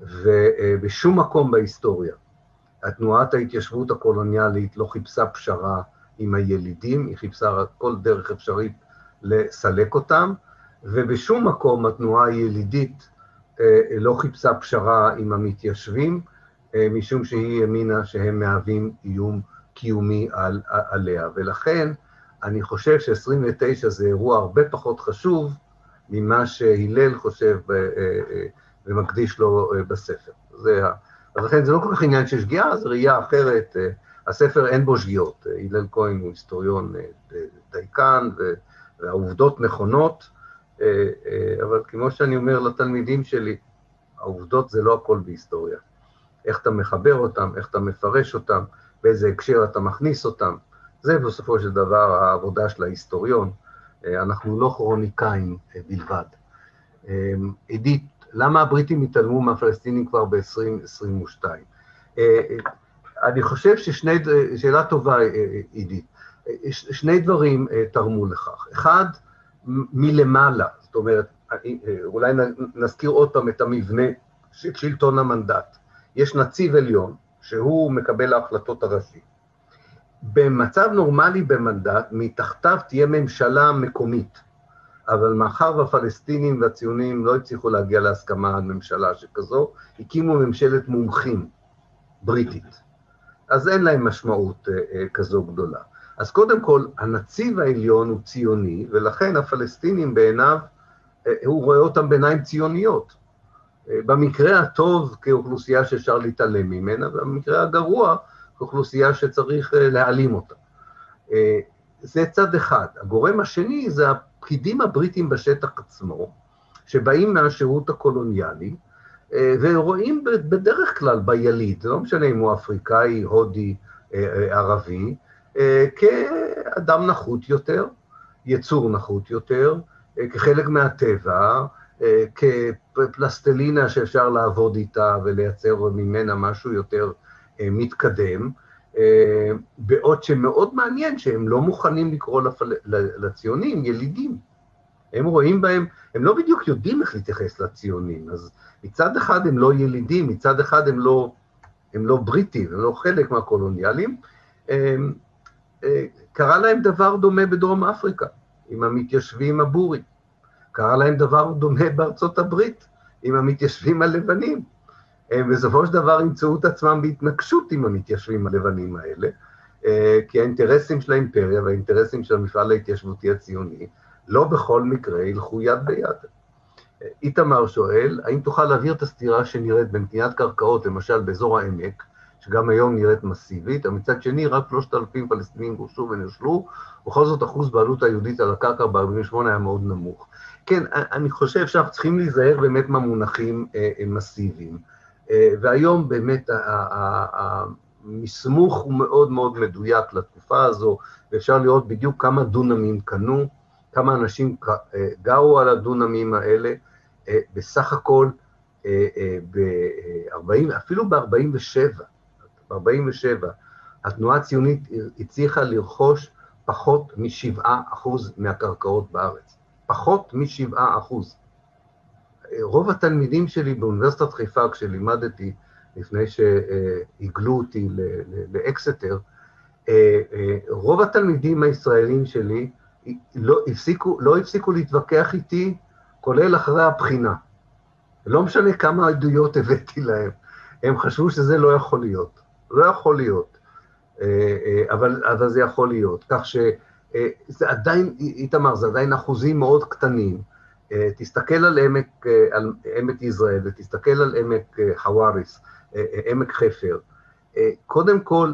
ובשום מקום בהיסטוריה התנועת ההתיישבות הקולוניאלית לא חיפשה פשרה עם הילידים, היא חיפשה כל דרך אפשרית לסלק אותם, ובשום מקום התנועה הילידית אה, לא חיפשה פשרה עם המתיישבים, אה, משום שהיא האמינה שהם מהווים איום קיומי על, עליה. ולכן אני חושב ש-29 זה אירוע הרבה פחות חשוב ממה שהלל חושב אה, ומקדיש לו אה, בספר. זה, אז לכן זה לא כל כך עניין של שגיאה, זו ראייה אחרת. הספר אין בו שגיאות. הלל כהן הוא היסטוריון דייקן, והעובדות נכונות, אבל כמו שאני אומר לתלמידים שלי, העובדות זה לא הכל בהיסטוריה. איך אתה מחבר אותם, איך אתה מפרש אותם, באיזה הקשר אתה מכניס אותם, זה בסופו של דבר העבודה של ההיסטוריון. אה, אנחנו לא כרוניקאים אה, בלבד. אה, עידית, למה הבריטים התעלמו מהפלסטינים כבר ב-2022? אני חושב ששני, שאלה טובה, עידית. שני דברים תרמו לכך. אחד, מלמעלה, זאת אומרת, אולי נזכיר עוד פעם את המבנה של שלטון המנדט. יש נציב עליון, שהוא מקבל ההחלטות הראשי. במצב נורמלי במנדט, מתחתיו תהיה ממשלה מקומית, אבל מאחר והפלסטינים והציונים לא הצליחו להגיע להסכמה על ממשלה שכזו, הקימו ממשלת מומחים בריטית. אז אין להם משמעות אה, אה, כזו גדולה. אז קודם כל, הנציב העליון הוא ציוני, ולכן הפלסטינים בעיניו, אה, הוא רואה אותם בעיניים ציוניות. אה, במקרה הטוב כאוכלוסייה שאפשר להתעלם ממנה, ובמקרה הגרוע כאוכלוסייה שצריך אה, להעלים אותה. זה צד אחד. הגורם השני זה הפקידים הבריטים בשטח עצמו, שבאים מהשירות הקולוניאלי, ורואים בדרך כלל ביליד, לא משנה אם הוא אפריקאי, הודי, ערבי, אה, כאדם נחות יותר, יצור נחות יותר, אה, כחלק מהטבע, אה, כפלסטלינה שאפשר לעבוד איתה ולייצר ממנה משהו יותר מתקדם, בעוד שמאוד מעניין שהם לא מוכנים לקרוא לפל... לציונים ילידים. הם רואים בהם, הם לא בדיוק יודעים איך להתייחס לציונים, אז מצד אחד הם לא ילידים, מצד אחד הם לא, הם לא בריטים, הם לא חלק מהקולוניאלים, קרה להם דבר דומה בדרום אפריקה, עם המתיישבים הבורים. קרה להם דבר דומה בארצות הברית, עם המתיישבים הלבנים. הם בסופו של דבר ימצאו את עצמם בהתנגשות עם המתיישבים הלבנים האלה, אה, כי האינטרסים של האימפריה והאינטרסים של המפעל ההתיישבותי הציוני לא בכל מקרה ילכו יד ביד. איתמר שואל, האם תוכל להעביר את הסתירה שנראית בין קניית קרקעות, למשל באזור העמק, שגם היום נראית מסיבית, אבל מצד שני רק 3,000 פלסטינים גורשו ונשלו, בכל זאת אחוז בעלות היהודית על הקרקע ב-48 היה מאוד נמוך. כן, אני חושב שאנחנו צריכים להיזהר באמת מהמונחים אה, אה, מסיביים, אה, והיום באמת המסמוך הוא מאוד מאוד מדויק לתקופה הזו, ואפשר לראות בדיוק כמה דונמים קנו, כמה אנשים גרו על הדונמים האלה, בסך הכל ב-40, אפילו ב-47, ב-47, התנועה הציונית הצליחה לרכוש פחות מ-7% מהקרקעות בארץ. פחות מ-7%. רוב התלמידים שלי באוניברסיטת חיפה, כשלימדתי, לפני שהגלו אותי לאקסטר, אה, אה, רוב התלמידים הישראלים שלי לא הפסיקו, לא הפסיקו להתווכח איתי, כולל אחרי הבחינה. לא משנה כמה עדויות הבאתי להם, הם חשבו שזה לא יכול להיות. לא יכול להיות, אה, אבל, אבל זה יכול להיות. כך שזה עדיין, איתמר, זה עדיין אחוזים מאוד קטנים. תסתכל על עמק, על עמק יזרעאל ותסתכל על עמק חוואריס, עמק חפר. קודם כל,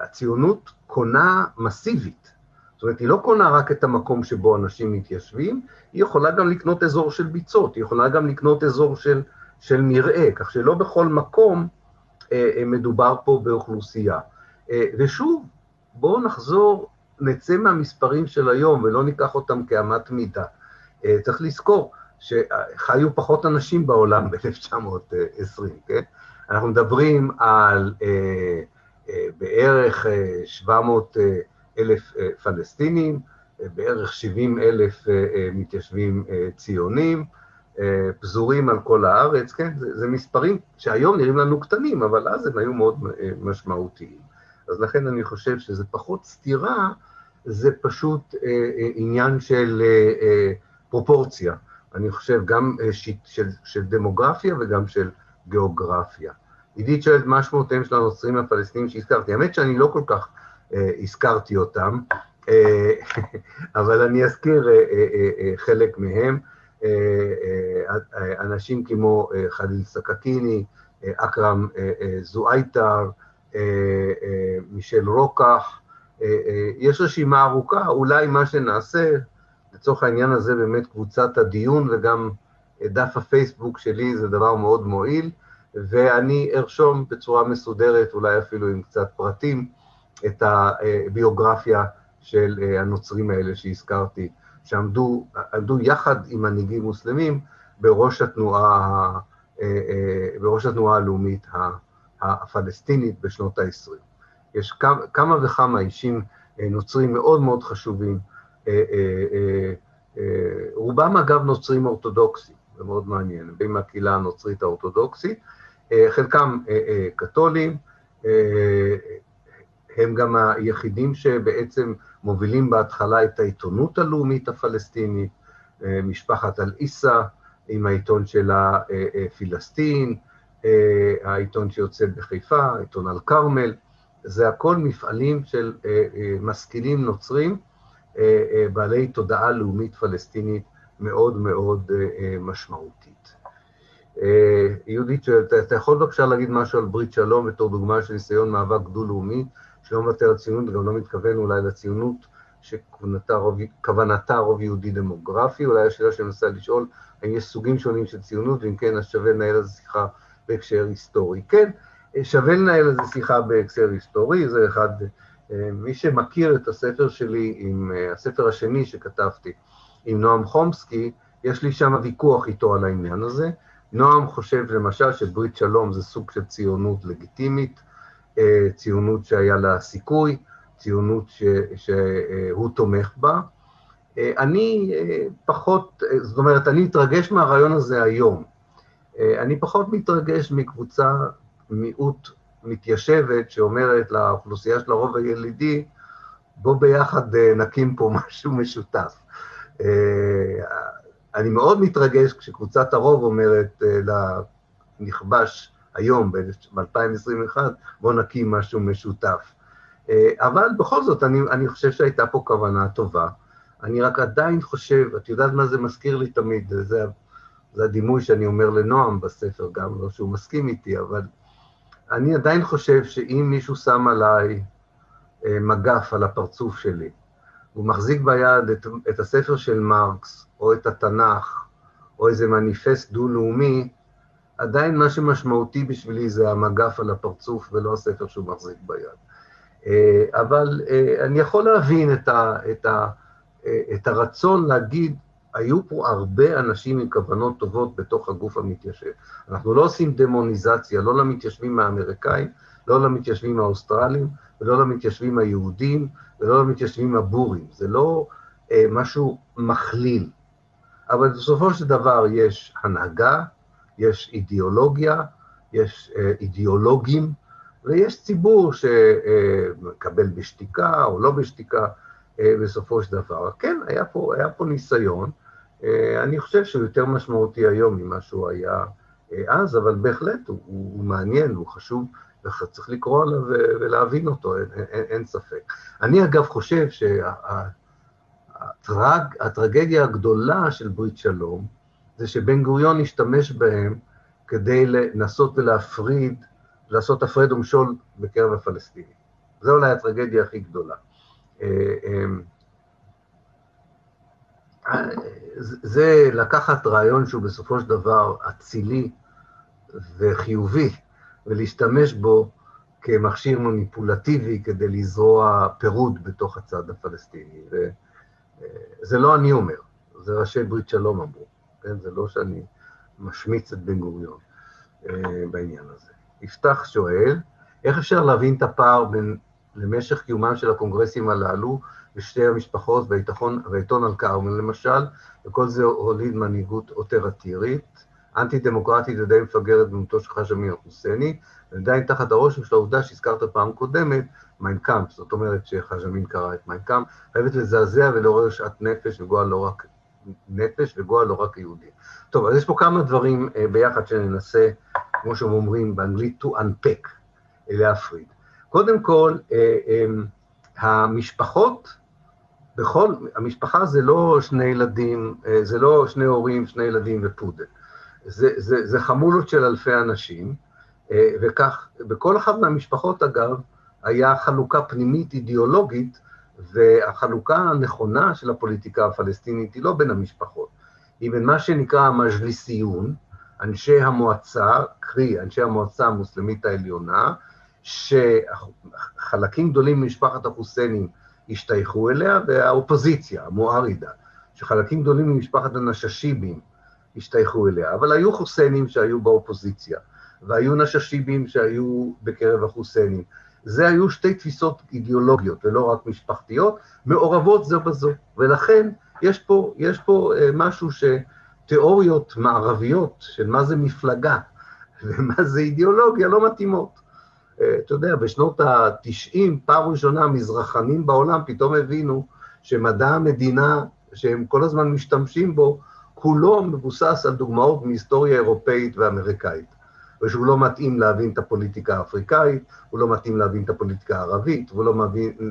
הציונות קונה מסיבית. זאת אומרת, היא לא קונה רק את המקום שבו אנשים מתיישבים, היא יכולה גם לקנות אזור של ביצות, היא יכולה גם לקנות אזור של, של מרעה, כך שלא בכל מקום אה, אה, מדובר פה באוכלוסייה. אה, ושוב, בואו נחזור, נצא מהמספרים של היום ולא ניקח אותם כאמת מידה. צריך לזכור שחיו פחות אנשים בעולם ב-1920, כן? אנחנו מדברים על אה, אה, בערך 700 אלף אה, פלסטינים, אה, בערך 70 אלף אה, מתיישבים ציונים, אה, פזורים על כל הארץ, כן? זה, זה מספרים שהיום נראים לנו קטנים, אבל אז הם היו מאוד אה, משמעותיים. אז לכן אני חושב שזה פחות סתירה, זה פשוט אה, אה, עניין של אה, אה, פרופורציה. אני חושב גם אה, ש, של, של דמוגרפיה וגם של גיאוגרפיה. עידית שואלת מה שמותיהם של הנוצרים הפלסטינים שהזכרתי. האמת שאני לא כל כך אה, הזכרתי אותם, אה, אבל אני אזכיר אה, אה, אה, אה חלק מהם. אה, אה, אנשים כמו אה, חליל סקקיני, אכרם זואייטר, מישל רוקח, יש רשימה ארוכה, אולי מה שנעשה, לצורך העניין הזה באמת קבוצת הדיון וגם דף הפייסבוק שלי זה דבר מאוד מועיל, ואני ארשום בצורה מסודרת, אולי אפילו עם קצת פרטים, את הביוגרפיה של הנוצרים האלה שהזכרתי שעמדו יחד עם מנהיגים מוסלמים בראש התנועה, אה, אה, בראש התנועה הלאומית הפלסטינית בשנות ה-20. יש כמה וכמה אישים נוצרים מאוד מאוד חשובים, רובם אגב נוצרים אורתודוקסים, זה מאוד מעניין, הם מהקהילה הנוצרית האורתודוקסית, חלקם קתולים, הם גם היחידים שבעצם מובילים בהתחלה את העיתונות הלאומית הפלסטינית, משפחת אל-עיסא, עם העיתון שלה פילסטין, העיתון שיוצא בחיפה, עיתון אל-כרמל, זה הכל מפעלים של משכילים נוצרים, בעלי תודעה לאומית פלסטינית מאוד מאוד משמעותית. יהודית, אתה יכול בבקשה להגיד משהו על ברית שלום בתור דוגמה של ניסיון מאבק דו-לאומי, שלא מוותר על ציונות וגם לא מתכוון אולי לציונות שכוונתה רוב יהודי דמוגרפי, אולי השאלה שאני מנסה לשאול, האם יש סוגים שונים של ציונות, ואם כן, אז שווה לנהל על זה שיחה בהקשר היסטורי. כן, שווה לנהל על זה שיחה בהקשר היסטורי, זה אחד, מי שמכיר את הספר שלי, עם הספר השני שכתבתי, עם נועם חומסקי, יש לי שם ויכוח איתו על העניין הזה. נועם חושב למשל שברית שלום זה סוג של ציונות לגיטימית, ציונות שהיה לה סיכוי, ציונות ש, שהוא תומך בה. אני פחות, זאת אומרת, אני אתרגש מהרעיון הזה היום. אני פחות מתרגש מקבוצה, מיעוט מתיישבת שאומרת לאוכלוסייה של הרוב הילידי, בוא ביחד נקים פה משהו משותף. אני מאוד מתרגש כשקבוצת הרוב אומרת לנכבש היום, ב-2021, בוא נקים משהו משותף. אבל בכל זאת, אני, אני חושב שהייתה פה כוונה טובה. אני רק עדיין חושב, את יודעת מה זה מזכיר לי תמיד, זה, זה הדימוי שאני אומר לנועם בספר, גם לא שהוא מסכים איתי, אבל אני עדיין חושב שאם מישהו שם עליי מגף על הפרצוף שלי, הוא מחזיק ביד את, את הספר של מרקס, או את התנ"ך, או איזה מניפסט דו-לאומי, עדיין מה שמשמעותי בשבילי זה המגף על הפרצוף ולא הספר שהוא מחזיק ביד. אבל אני יכול להבין את, ה, את, ה, את הרצון להגיד, היו פה הרבה אנשים עם כוונות טובות בתוך הגוף המתיישב. אנחנו לא עושים דמוניזציה, לא למתיישבים האמריקאים, לא למתיישבים האוסטרלים, ולא למתיישבים היהודים, ולא למתיישבים הבורים. זה לא אה, משהו מכליל. אבל בסופו של דבר יש הנהגה, יש אידיאולוגיה, יש אה, אידיאולוגים, ויש ציבור שמקבל בשתיקה או לא בשתיקה בסופו של דבר. כן, היה פה, היה פה ניסיון, אני חושב שהוא יותר משמעותי היום ממה שהוא היה אז, אבל בהחלט הוא, הוא מעניין, הוא חשוב, וצריך לקרוא עליו ולהבין אותו, אין, אין, אין ספק. אני אגב חושב שהטרגדיה הגדולה של ברית שלום, זה שבן גוריון השתמש בהם כדי לנסות ולהפריד לעשות הפרד ומשול בקרב הפלסטינים. זו אולי הטרגדיה הכי גדולה. זה לקחת רעיון שהוא בסופו של דבר אצילי וחיובי, ולהשתמש בו כמכשיר מניפולטיבי כדי לזרוע פירוד בתוך הצד הפלסטיני. וזה לא אני אומר, זה ראשי ברית שלום אמרו, כן? זה לא שאני משמיץ את בן גוריון בעניין הזה. יפתח שואל, איך אפשר להבין את הפער בין למשך קיומם של הקונגרסים הללו ושתי המשפחות והעיתון אל-כרמל למשל, וכל זה הוליד מנהיגות אופרטירית, אנטי-דמוקרטית ודי מפגרת בדמותו של חאג' אמין אל-חוסייני, ועדיין תחת הרושם של העובדה שהזכרת פעם קודמת, מיינקאמפ, זאת אומרת שחאג' אמין קרא את מיינקאמפ, חייבת לזעזע ולעורר שאט נפש וגועל לא רק נפש וגועל לא רק יהודי. טוב, אז יש פה כמה דברים ביחד שננסה כמו שהם אומרים באנגלית, to unpack, להפריד. קודם כל, המשפחות, בכל, המשפחה זה לא שני ילדים, זה לא שני הורים, שני ילדים ופודל. זה, זה, זה חמולות של אלפי אנשים, וכך, בכל אחת מהמשפחות, אגב, היה חלוקה פנימית אידיאולוגית, והחלוקה הנכונה של הפוליטיקה הפלסטינית היא לא בין המשפחות, היא בין מה שנקרא המג'ליסיון, אנשי המועצה, קרי אנשי המועצה המוסלמית העליונה, שחלקים גדולים ממשפחת החוסיינים השתייכו אליה, והאופוזיציה, המוארידה, שחלקים גדולים ממשפחת הנששיבים השתייכו אליה, אבל היו חוסיינים שהיו באופוזיציה. והיו נששיבים שהיו בקרב החוסיינים. זה היו שתי תפיסות אידיאולוגיות ולא רק משפחתיות, מעורבות זו בזו, ולכן יש פה, יש פה אה, משהו שתיאוריות מערביות של מה זה מפלגה ומה זה אידיאולוגיה לא מתאימות. אה, אתה יודע, בשנות ה-90, פעם ראשונה המזרחנים בעולם פתאום הבינו שמדע המדינה שהם כל הזמן משתמשים בו, כולו מבוסס על דוגמאות מהיסטוריה אירופאית ואמריקאית. ושהוא לא מתאים להבין את הפוליטיקה האפריקאית, הוא לא מתאים להבין את הפוליטיקה הערבית, והוא לא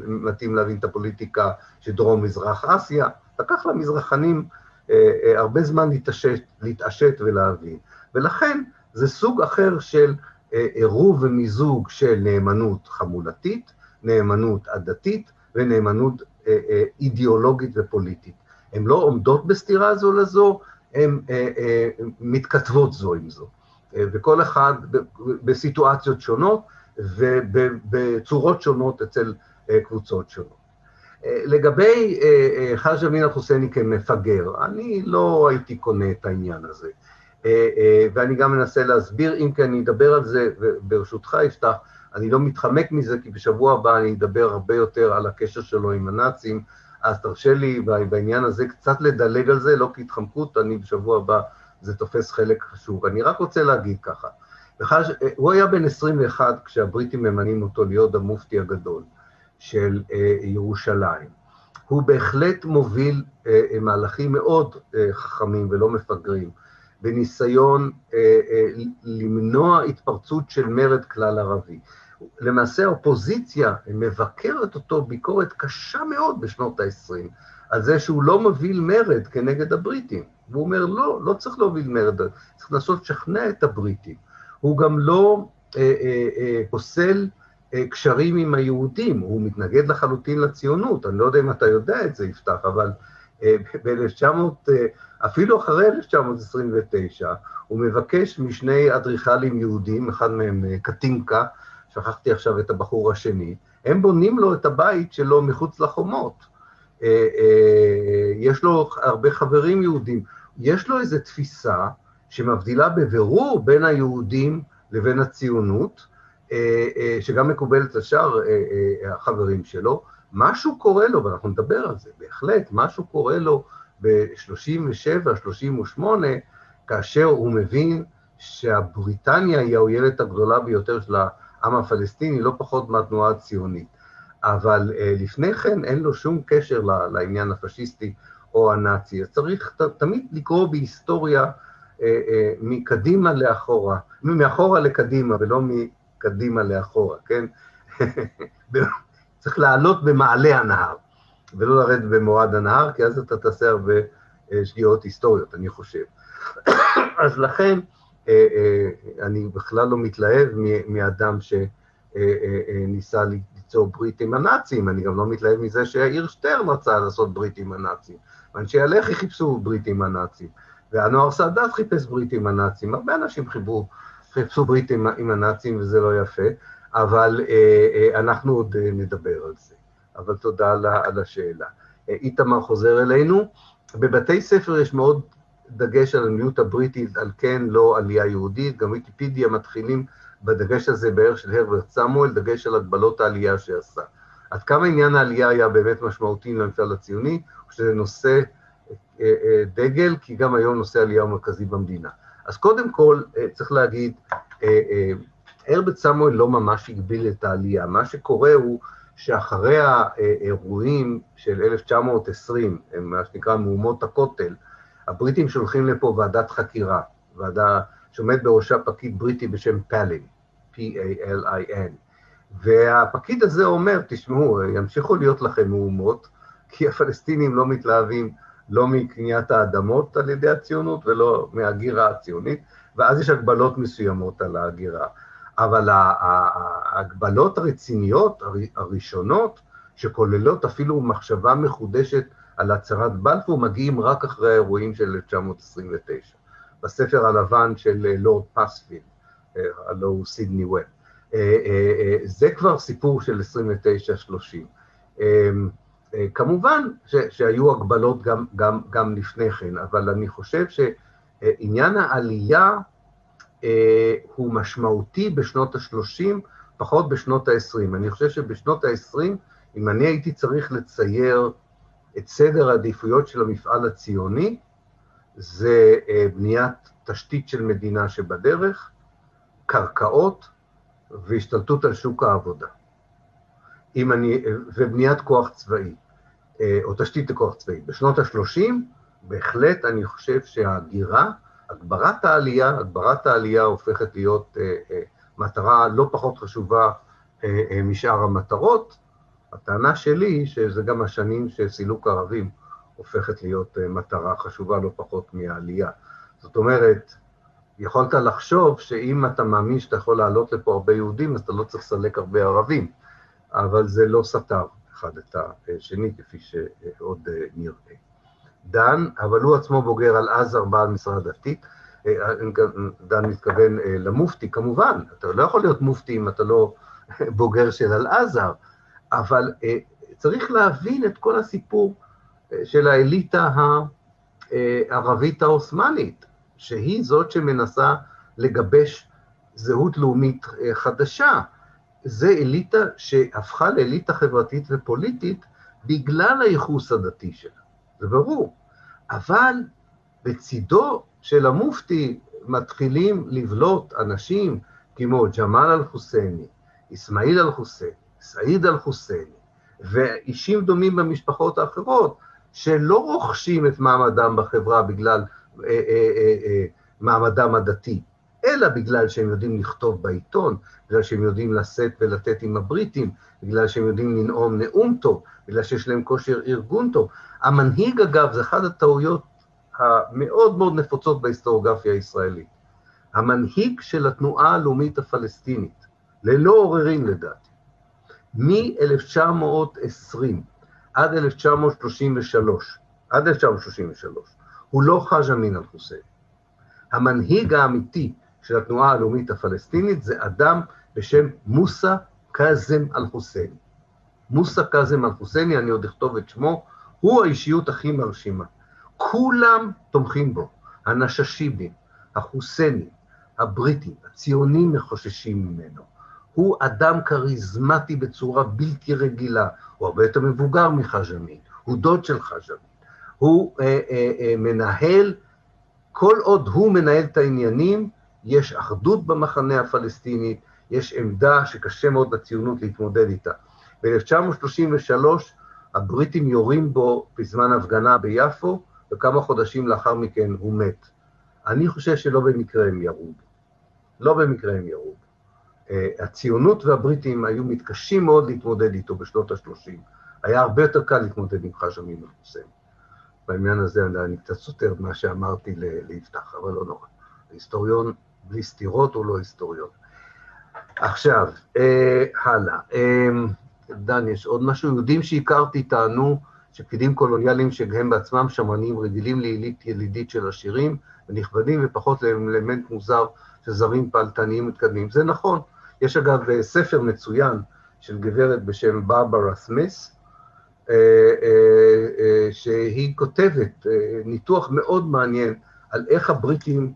מתאים להבין את הפוליטיקה של דרום-מזרח אסיה. לקח למזרחנים אה, אה, הרבה זמן להתעשת, להתעשת ולהבין. ולכן זה סוג אחר של עירוב ומיזוג של נאמנות חמולתית, נאמנות עדתית ונאמנות אה, אה, אידיאולוגית ופוליטית. הן לא עומדות בסתירה זו לזו, הן אה, אה, מתכתבות זו עם זו. אה, וכל אחד בסיטואציות שונות ובצורות שונות אצל אה, קבוצות שונות. אה, לגבי חאג' אמין אל-חוסייני כמפגר, אני לא הייתי קונה את העניין הזה. ואני גם מנסה להסביר, אם כי אני אדבר על זה, וברשותך, יפתח, אני לא מתחמק מזה, כי בשבוע הבא אני אדבר הרבה יותר על הקשר שלו עם הנאצים, אז תרשה לי בעניין הזה קצת לדלג על זה, לא כהתחמקות, אני בשבוע הבא זה תופס חלק חשוב. אני רק רוצה להגיד ככה, וחש, הוא היה בן 21 כשהבריטים ממנים אותו להיות המופתי הגדול של אה, ירושלים. הוא בהחלט מוביל אה, אה, מהלכים מאוד אה, חכמים ולא מפגרים, בניסיון אה, אה, למנוע התפרצות של מרד כלל ערבי. למעשה האופוזיציה מבקרת אותו ביקורת קשה מאוד בשנות ה-20, על זה שהוא לא מוביל מרד כנגד הבריטים. והוא אומר, לא, לא צריך להוביל מרד, צריך לנסות לשכנע את הבריטים. הוא גם לא אה, אה, אה, פוסל אה, קשרים עם היהודים, הוא מתנגד לחלוטין לציונות. אני לא יודע אם אתה יודע את זה, יפתח, אבל ב-1900, אה, אפילו אחרי 1929, הוא מבקש משני אדריכלים יהודים, אחד מהם אה, קטינקה, שכחתי עכשיו את הבחור השני, הם בונים לו את הבית שלו מחוץ לחומות. אה, אה, יש לו הרבה חברים יהודים. יש לו איזו תפיסה שמבדילה בבירור בין היהודים לבין הציונות, אה, שגם מקובלת לשאר החברים שלו. משהו קורה לו, ואנחנו נדבר על זה, בהחלט, משהו קורה לו ב-37, 38, כאשר הוא מבין שהבריטניה היא האויבת הגדולה ביותר של העם הפלסטיני, לא פחות מהתנועה הציונית. אבל אה, לפני כן אין לו שום קשר לעניין הפשיסטי או הנאצי. אז צריך ת, תמיד לקרוא בהיסטוריה אה, אה, מקדימה לאחורה, מאחורה לקדימה ולא מקדימה לאחורה, כן? צריך לעלות במעלה הנהר, ולא לרדת במורד הנהר, כי אז אתה תעשה הרבה שגיאות היסטוריות, אני חושב. אז לכן, אני בכלל לא מתלהב מאדם שניסה ליצור ברית עם הנאצים, אני גם לא מתלהב מזה שיאיר שטרן רצה לעשות ברית עם הנאצים, ואנשי הלח"י חיפשו ברית עם הנאצים, והנוער סאדאת חיפש ברית עם הנאצים, הרבה אנשים חיפשו, חיפשו ברית עם, עם הנאצים וזה לא יפה, אבל אה, אה, אנחנו עוד אה, נדבר על זה. אבל תודה על, השאלה. איתמר חוזר אלינו. בבתי ספר יש מאוד דגש על המיעוט הבריטי, על כן, לא עלייה יהודית, גם ויקיפדיה מתחילים בדגש הזה בערך של הרברט סמואל, דגש על הגבלות העלייה שעשה. עד כמה עניין העלייה היה באמת משמעותי למפעל הציוני, או שזה נושא דגל, כי גם היום נושא עלייה הוא מרכזי במדינה. אז קודם כל, צריך להגיד, הרברט סמואל לא ממש הגביל את העלייה. מה שקורה הוא שאחרי האירועים של 1920, מה שנקרא מהומות הכותל, הבריטים שולחים לפה ועדת חקירה, ועדה שעומד בראשה פקיד בריטי בשם פלין, P-A-L-I-N, והפקיד הזה אומר, תשמעו, ימשיכו להיות לכם מהומות, כי הפלסטינים לא מתלהבים לא מקניית האדמות על ידי הציונות ולא מהגירה הציונית, ואז יש הגבלות מסוימות על ההגירה. אבל ההגבלות הרציניות הראשונות, שכוללות אפילו מחשבה מחודשת על הצהרת בלפור, מגיעים רק אחרי האירועים של 1929. בספר הלבן של אה, לורד פספילד, אה, הלו הוא סידני ווב. אה, זה כבר סיפור של 29-30. כמובן ש, שהיו הגבלות גם, גם, גם לפני כן, אבל אני חושב שעניין העלייה הוא משמעותי בשנות ה-30, פחות בשנות ה-20. אני חושב שבשנות ה-20, אם אני הייתי צריך לצייר את סדר העדיפויות של המפעל הציוני, זה בניית תשתית של מדינה שבדרך, קרקעות והשתלטות על שוק העבודה. אם אני, ובניית כוח צבאי, או תשתית לכוח צבאי. בשנות ה-30, בהחלט אני חושב שההגירה, הגברת העלייה, הגברת העלייה הופכת להיות אה, אה, מטרה לא פחות חשובה אה, אה, משאר המטרות. הטענה שלי היא שזה גם השנים שסילוק ערבים הופכת להיות אה, מטרה חשובה לא פחות מהעלייה. זאת אומרת, יכולת לחשוב שאם אתה מאמין שאתה יכול לעלות לפה הרבה יהודים, אז אתה לא צריך לסלק הרבה ערבים, אבל זה לא סתר אחד את השני, כפי שעוד אה, נראה. דן, אבל הוא עצמו בוגר על עזר בעל משרד דתי, אה, דן מתכוון אה, למופתי, כמובן, אתה לא יכול להיות מופתי אם אתה לא בוגר של אל-עזר, אבל צריך להבין את כל הסיפור של האליטה הערבית העות'מאנית. שהיא זאת שמנסה לגבש זהות לאומית אה, חדשה. זה אליטה שהפכה לאליטה חברתית ופוליטית בגלל הייחוס הדתי שלה, זה ברור. אבל בצידו של המופתי מתחילים לבלוט אנשים כמו ג'מאל אל-חוסייני, אסמאעיל אל-חוסייני, סעיד אל-חוסייני, ואישים דומים במשפחות האחרות, שלא רוכשים את מעמדם בחברה בגלל אה, אה, אה, מעמדם הדתי, אלא בגלל שהם יודעים לכתוב בעיתון, בגלל שהם יודעים לשאת ולתת עם הבריטים, בגלל שהם יודעים לנאום נאום טוב, בגלל שיש להם כושר ארגון טוב. המנהיג, אגב, זה אחת הטעויות המאוד מאוד נפוצות בהיסטוריוגרפיה הישראלית. המנהיג של התנועה הלאומית הפלסטינית, ללא עוררין לדעתי, מ-1920 עד 1933, עד 1933, הוא לא חאג' אמין אל-חוסיין. המנהיג האמיתי של התנועה הלאומית הפלסטינית זה אדם בשם מוסא קאזם אל-חוסייני. מוסא קאזם אל-חוסייני, אני עוד אכתוב את שמו, הוא האישיות הכי מרשימה. כולם תומכים בו, הנששיבים, החוסיינים, הבריטים, הציונים מחוששים ממנו. הוא אדם כריזמטי בצורה בלתי רגילה, הוא הרבה יותר מבוגר מחאג' אמין, הוא דוד של חאג' אמין. הוא אה, אה, אה, מנהל, כל עוד הוא מנהל את העניינים, יש אחדות במחנה הפלסטיני, יש עמדה שקשה מאוד לציונות להתמודד איתה. ב-1933 הבריטים יורים בו בזמן הפגנה ביפו, וכמה חודשים לאחר מכן הוא מת. אני חושב שלא במקרה הם ירו בו. לא במקרה הם ירו בו. Uh, הציונות והבריטים היו מתקשים מאוד להתמודד איתו בשנות ה-30. היה הרבה יותר קל להתמודד עם חאג' אמין. בעניין הזה אני קצת סותר מה שאמרתי ליפתח, אבל לא נורא. היסטוריון בלי סתירות הוא לא היסטוריון. עכשיו, אה, הלאה. אה, דן, יש עוד משהו? יהודים שהכרתי טענו שפקידים קולוניאליים שהם בעצמם שמרנים רגילים לעילית ילידית של עשירים ונכבדים ופחות לאלמנט מוזר של זרים פעלתניים מתקדמים. זה נכון. יש אגב אה, ספר מצוין של גברת בשם ברברה סמיס, אה, אה, שהיא כותבת ניתוח מאוד מעניין על איך הבריטים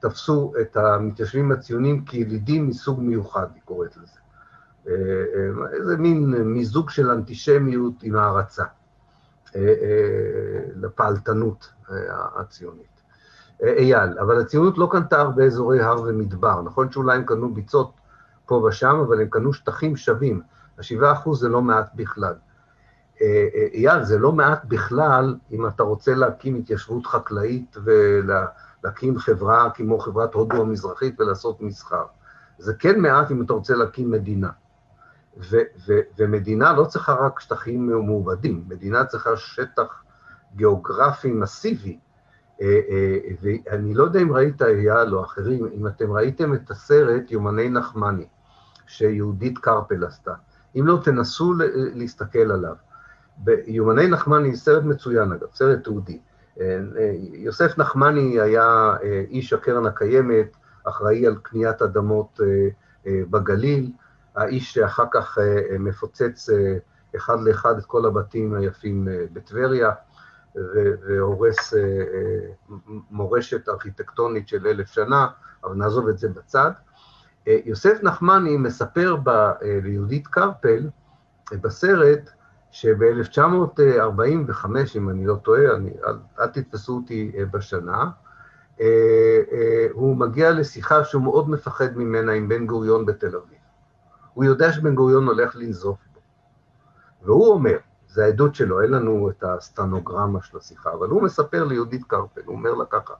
תפסו את המתיישבים הציונים כילידים מסוג מיוחד, היא קוראת לזה. איזה מין מיזוג של אנטישמיות עם הערצה לפעלתנות הציונית. אייל, אבל הציונות לא קנתה הרבה אזורי הר ומדבר. נכון שאולי הם קנו ביצות פה ושם, אבל הם קנו שטחים שווים. השבעה אחוז זה לא מעט בכלל. אייל, זה לא מעט בכלל אם אתה רוצה להקים התיישבות חקלאית ולהקים חברה כמו חברת הודו המזרחית ולעשות מסחר. זה כן מעט אם אתה רוצה להקים מדינה. ו- ו- ומדינה לא צריכה רק שטחים מעובדים, מדינה צריכה שטח גיאוגרפי מסיבי. אה, אה, ואני לא יודע אם ראית, אייל או אחרים, אם אתם ראיתם את הסרט יומני נחמני, שיהודית קרפל עשתה. אם לא, תנסו להסתכל עליו. ביומני נחמני, סרט מצוין אגב, סרט תעודי. אה, אה, יוסף נחמני היה אה, איש הקרן הקיימת, אחראי על קניית אדמות בגליל, האיש שאחר כך מפוצץ אחד לאחד את כל הבתים היפים בטבריה, והורס מורשת ארכיטקטונית של אלף שנה, אבל נעזוב את זה בצד. יוסף נחמני מספר ב, ליהודית קרפל בסרט שב-1945, אם אני לא טועה, אני, אל, אל תתפסו אותי בשנה, הוא מגיע לשיחה שהוא מאוד מפחד ממנה עם בן גוריון בתל אביב. הוא יודע שבן גוריון הולך לנזוף בו. והוא אומר, זה העדות שלו, אין לנו את הסטנוגרמה של השיחה, אבל הוא מספר ליהודית קרפל, הוא אומר לה ככה,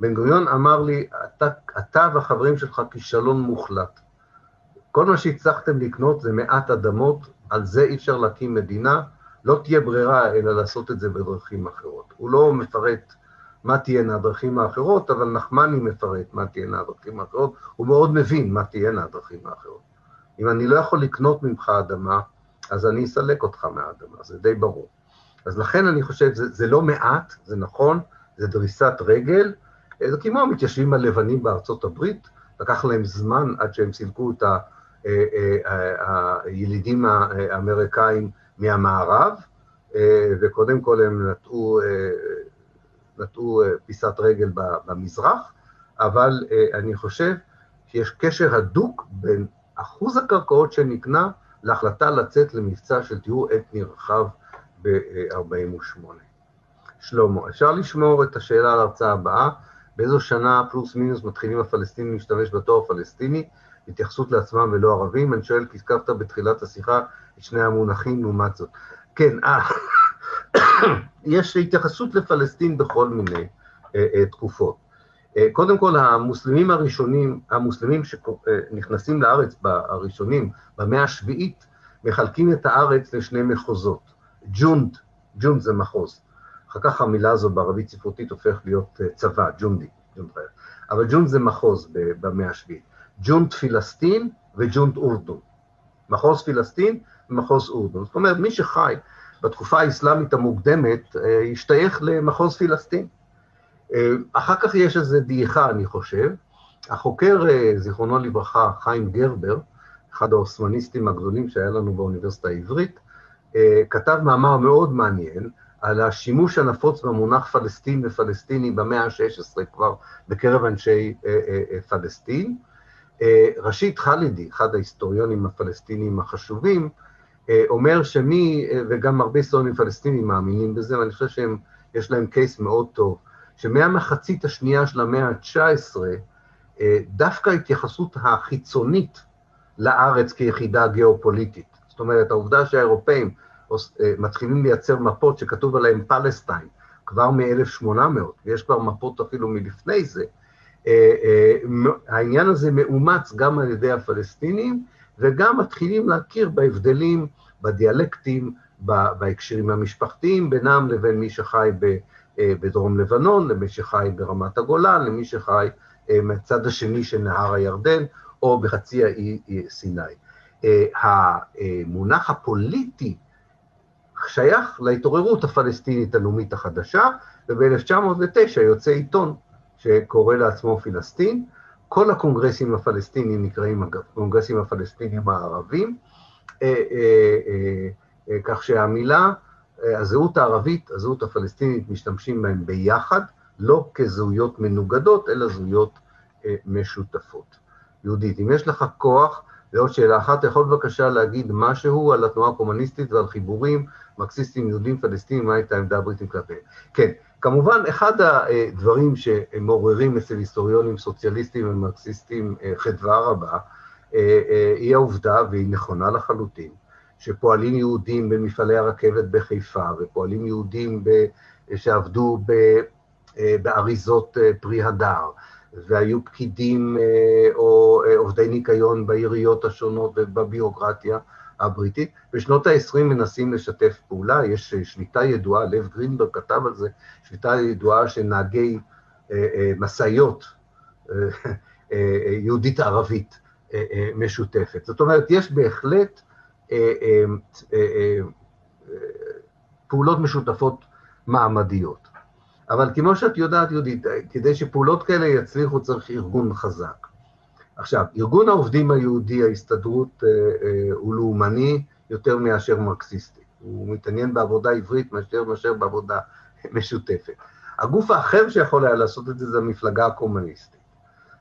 בן גוריון אמר לי, אתה, אתה והחברים שלך כישלון מוחלט. כל מה שהצלחתם לקנות זה מעט אדמות, על זה אי אפשר להקים מדינה, לא תהיה ברירה אלא לעשות את זה בדרכים אחרות. הוא לא מפרט מה תהיינה הדרכים האחרות, אבל נחמני מפרט מה תהיינה הדרכים האחרות, הוא מאוד מבין מה תהיינה הדרכים האחרות. אם אני לא יכול לקנות ממך אדמה, אז אני אסלק אותך מהאדמה, זה די ברור. אז לכן אני חושב, זה, זה לא מעט, זה נכון, זה דריסת רגל, זה כמו המתיישבים הלבנים בארצות הברית, לקח להם זמן עד שהם סילקו את אה, הילידים האמריקאים מהמערב, אה, וקודם כל הם נטעו, נטעו פיסת רגל במזרח, אבל אני חושב שיש קשר הדוק בין אחוז הקרקעות שנקנה להחלטה לצאת למבצע של טיהור אתני רחב ב-48'. שלמה, אפשר לשמור את השאלה על ההרצאה הבאה, באיזו שנה פלוס מינוס מתחילים הפלסטינים להשתמש בתואר פלסטיני, התייחסות לעצמם ולא ערבים? אני שואל כי הזכרת בתחילת השיחה את שני המונחים לעומת זאת. כן, אה, יש התייחסות לפלסטין בכל מיני אה, אה, תקופות. אה, קודם כל, המוסלמים הראשונים, המוסלמים שנכנסים לארץ הראשונים, במאה השביעית, מחלקים את הארץ לשני מחוזות. ג'ונד, ג'ונד זה מחוז. אחר כך המילה הזו בערבית ספרותית הופך להיות אה, צבא, ג'ונדי. אבל ג'ונד זה מחוז במאה השביעית. ג'ונד פילסטין וג'ונד אורדון. מחוז פילסטין ומחוז אורדון. זאת אומרת, מי שחי בתקופה האסלאמית המוקדמת, אה, השתייך למחוז פילסטין. אה, אחר כך יש איזו דעיכה, אני חושב. החוקר, אה, זיכרונו לברכה, חיים גרבר, אחד האוסמניסטים הגדולים שהיה לנו באוניברסיטה העברית, כתב מאמר מאוד מעניין על השימוש הנפוץ במונח פלסטין ופלסטיני במאה ה-16 כבר בקרב אנשי פלסטין. ראשית חלידי, אחד ההיסטוריונים הפלסטינים החשובים, אומר שמי, וגם הרבה היסטוריונים פלסטינים מאמינים בזה, ואני חושב שיש להם קייס מאוד טוב, שמהמחצית השנייה של המאה ה-19, אה, דווקא ההתייחסות החיצונית לארץ כיחידה גיאופוליטית, זאת אומרת, העובדה שהאירופאים אה, מתחילים לייצר מפות שכתוב עליהן פלסטיין, כבר מ-1800, ויש כבר מפות אפילו מלפני זה, אה, העניין הזה מאומץ גם על ידי הפלסטינים, וגם מתחילים להכיר בהבדלים, בדיאלקטים, בהקשרים המשפחתיים בינם לבין מי שחי. אה, בדרום לבנון, למי שחי ברמת הגולן, למי שחי אה, מהצד השני של נהר הירדן, או בחצי האי סיני. אה, המונח הפוליטי שייך להתעוררות הפלסטינית הלאומית החדשה, וב-1909 יוצא עיתון שקורא לעצמו פלסטין. כל הקונגרסים הפלסטינים נקראים הקונגרסים הפלסטינים הערבים, כך שהמילה הזהות הערבית, הזהות הפלסטינית, משתמשים בהם ביחד, לא כזהויות מנוגדות, אלא זהויות אה, משותפות. יהודית, אם יש לך כוח, ועוד שאלה אחת, אתה יכול בבקשה להגיד משהו על התנועה הקומוניסטית ועל חיבורים מרקסיסטים, יהודים, פלסטינים, מה הייתה העמדה הבריטית כלפיהם? כן, כמובן, אחד הדברים שמעוררים אצל היסטוריונים סוציאליסטים ומרקסיסטים אה, חדווה רבה, אה, היא העובדה, והיא נכונה לחלוטין, שפועלים יהודים במפעלי הרכבת בחיפה, ופועלים יהודים ב, שעבדו ב, אה, באריזות אה, פרי הדר, והיו פקידים אה, או עובדי ניקיון בעיריות השונות ובביורוקרטיה הבריטית. בשנות ה-20 מנסים לשתף פעולה, יש שליטה ידועה, לב גרינברג כתב על זה, שליטה ידועה של נהגי משאיות יהודית-ערבית משותפת. זאת אומרת, יש בהחלט אה, אה, אה, פעולות משותפות מעמדיות. אבל כמו שאת יודעת, יהודית, כדי שפעולות כאלה יצליחו צריך ארגון חזק. עכשיו, ארגון העובדים היהודי, ההסתדרות, הוא לאומני יותר מאשר מרקסיסטי. הוא מתעניין בעבודה עברית מאשר מאשר בעבודה משותפת. הגוף האחר שיכול היה לעשות את זה זה המפלגה הקומוניסטית.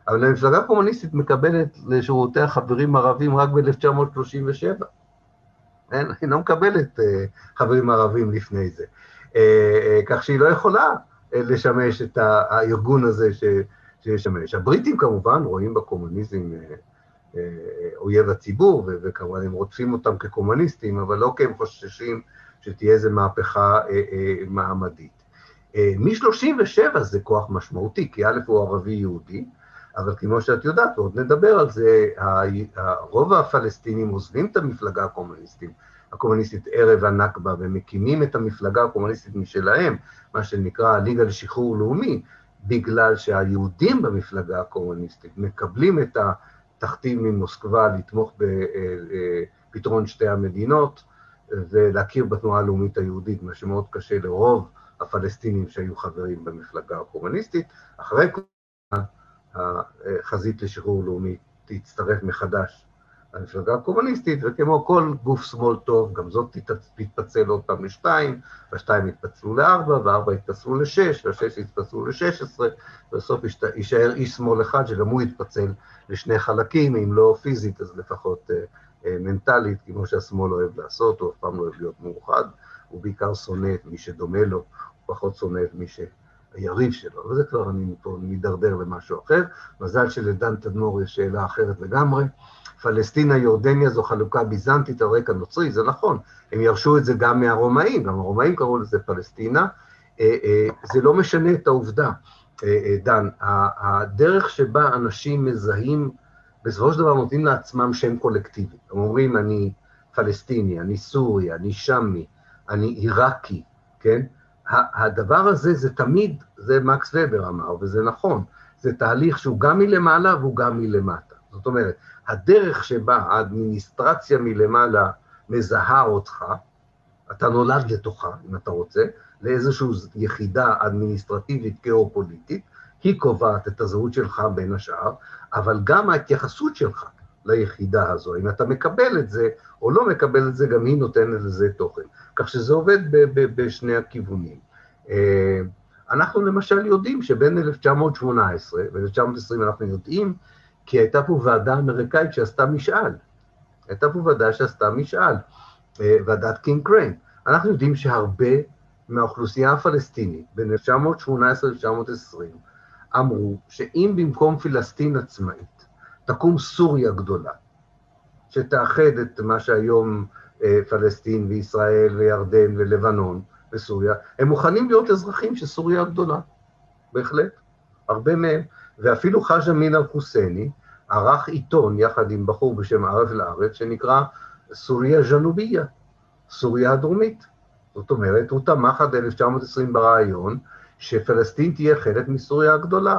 אבל המפלגה הקומוניסטית מקבלת לשורותיה חברים ערבים רק ב-1937. אין, היא לא מקבלת uh, חברים ערבים לפני זה. Uh, כך שהיא לא יכולה לשמש את הארגון הזה ש, שישמש. הבריטים כמובן רואים בקומוניזם uh, uh, אויב הציבור, וכמובן הם רודפים אותם כקומוניסטים, אבל לא כי הם חוששים שתהיה איזו מהפכה uh, מעמדית. Uh, מ-37 זה כוח משמעותי, כי א' הוא ערבי-יהודי, אבל כמו שאת יודעת, ועוד נדבר על זה, רוב הפלסטינים עוזבים את המפלגה הקומוניסטית, הקומוניסטית ערב הנכבה, ומקימים את המפלגה הקומוניסטית משלהם, מה שנקרא הליגה לשחרור לאומי, בגלל שהיהודים במפלגה הקומוניסטית מקבלים את התכתיב ממוסקבה לתמוך בפתרון שתי המדינות ולהכיר בתנועה הלאומית היהודית, מה שמאוד קשה לרוב הפלסטינים שהיו חברים במפלגה הקומוניסטית. אחרי החזית לשחרור לאומי תצטרף מחדש למפלגה הקומוניסטית, וכמו כל גוף שמאל טוב, גם זאת תתפצל עוד פעם לשתיים, והשתיים יתפצלו לארבע, וארבע יתפצלו לשש, והשש יתפצלו לשש עשרה, ובסוף יישאר איש שמאל אחד שגם הוא יתפצל לשני חלקים, אם לא פיזית, אז לפחות אה, אה, מנטלית, כמו שהשמאל אוהב לעשות, הוא אף פעם לא אוהב להיות מאוחד, הוא בעיקר שונא את מי שדומה לו, הוא פחות שונא את מי ש... היריב שלו, וזה כבר אני פה מידרדר למשהו אחר. מזל שלדן תדמור יש שאלה אחרת לגמרי. פלסטינה, יורדניה זו חלוקה ביזנטית על רקע נוצרי, זה נכון, הם ירשו את זה גם מהרומאים, גם הרומאים קראו לזה פלסטינה, אה, אה, זה לא משנה את העובדה, אה, דן, הדרך שבה אנשים מזהים, בסופו של דבר נותנים לעצמם שם קולקטיבי, הם אומרים אני פלסטיני, אני סורי, אני שמי, אני עיראקי, כן? הדבר הזה זה תמיד, זה מקס ובר אמר, וזה נכון, זה תהליך שהוא גם מלמעלה והוא גם מלמטה. זאת אומרת, הדרך שבה האדמיניסטרציה מלמעלה מזהה אותך, אתה נולד לתוכה, אם אתה רוצה, לאיזושהי יחידה אדמיניסטרטיבית גיאופוליטית, היא קובעת את הזהות שלך בין השאר, אבל גם ההתייחסות שלך ליחידה הזו, אם אתה מקבל את זה או לא מקבל את זה, גם היא נותנת לזה תוכן. כך שזה עובד בשני הכיוונים. אה, אנחנו למשל יודעים שבין 1918 ו-1920 אנחנו יודעים כי הייתה פה ועדה אמריקאית שעשתה משאל. הייתה פה ועדה שעשתה משאל, אה, ועדת קינג קריין. אנחנו יודעים שהרבה מהאוכלוסייה הפלסטינית בין 1918 ל-1920 אמרו שאם במקום פלסטין עצמאית תקום סוריה גדולה, שתאחד את מה שהיום אה, פלסטין וישראל וירדן ולבנון וסוריה, הם מוכנים להיות אזרחים של סוריה הגדולה, בהחלט, הרבה מהם. ואפילו חאג' אמין אל-חוסייני ערך עיתון יחד עם בחור בשם ערב אל-ארץ, שנקרא סוריה ז'נוביה, סוריה הדרומית. זאת אומרת, הוא תמך עד 1920 ברעיון שפלסטין תהיה חלק מסוריה הגדולה.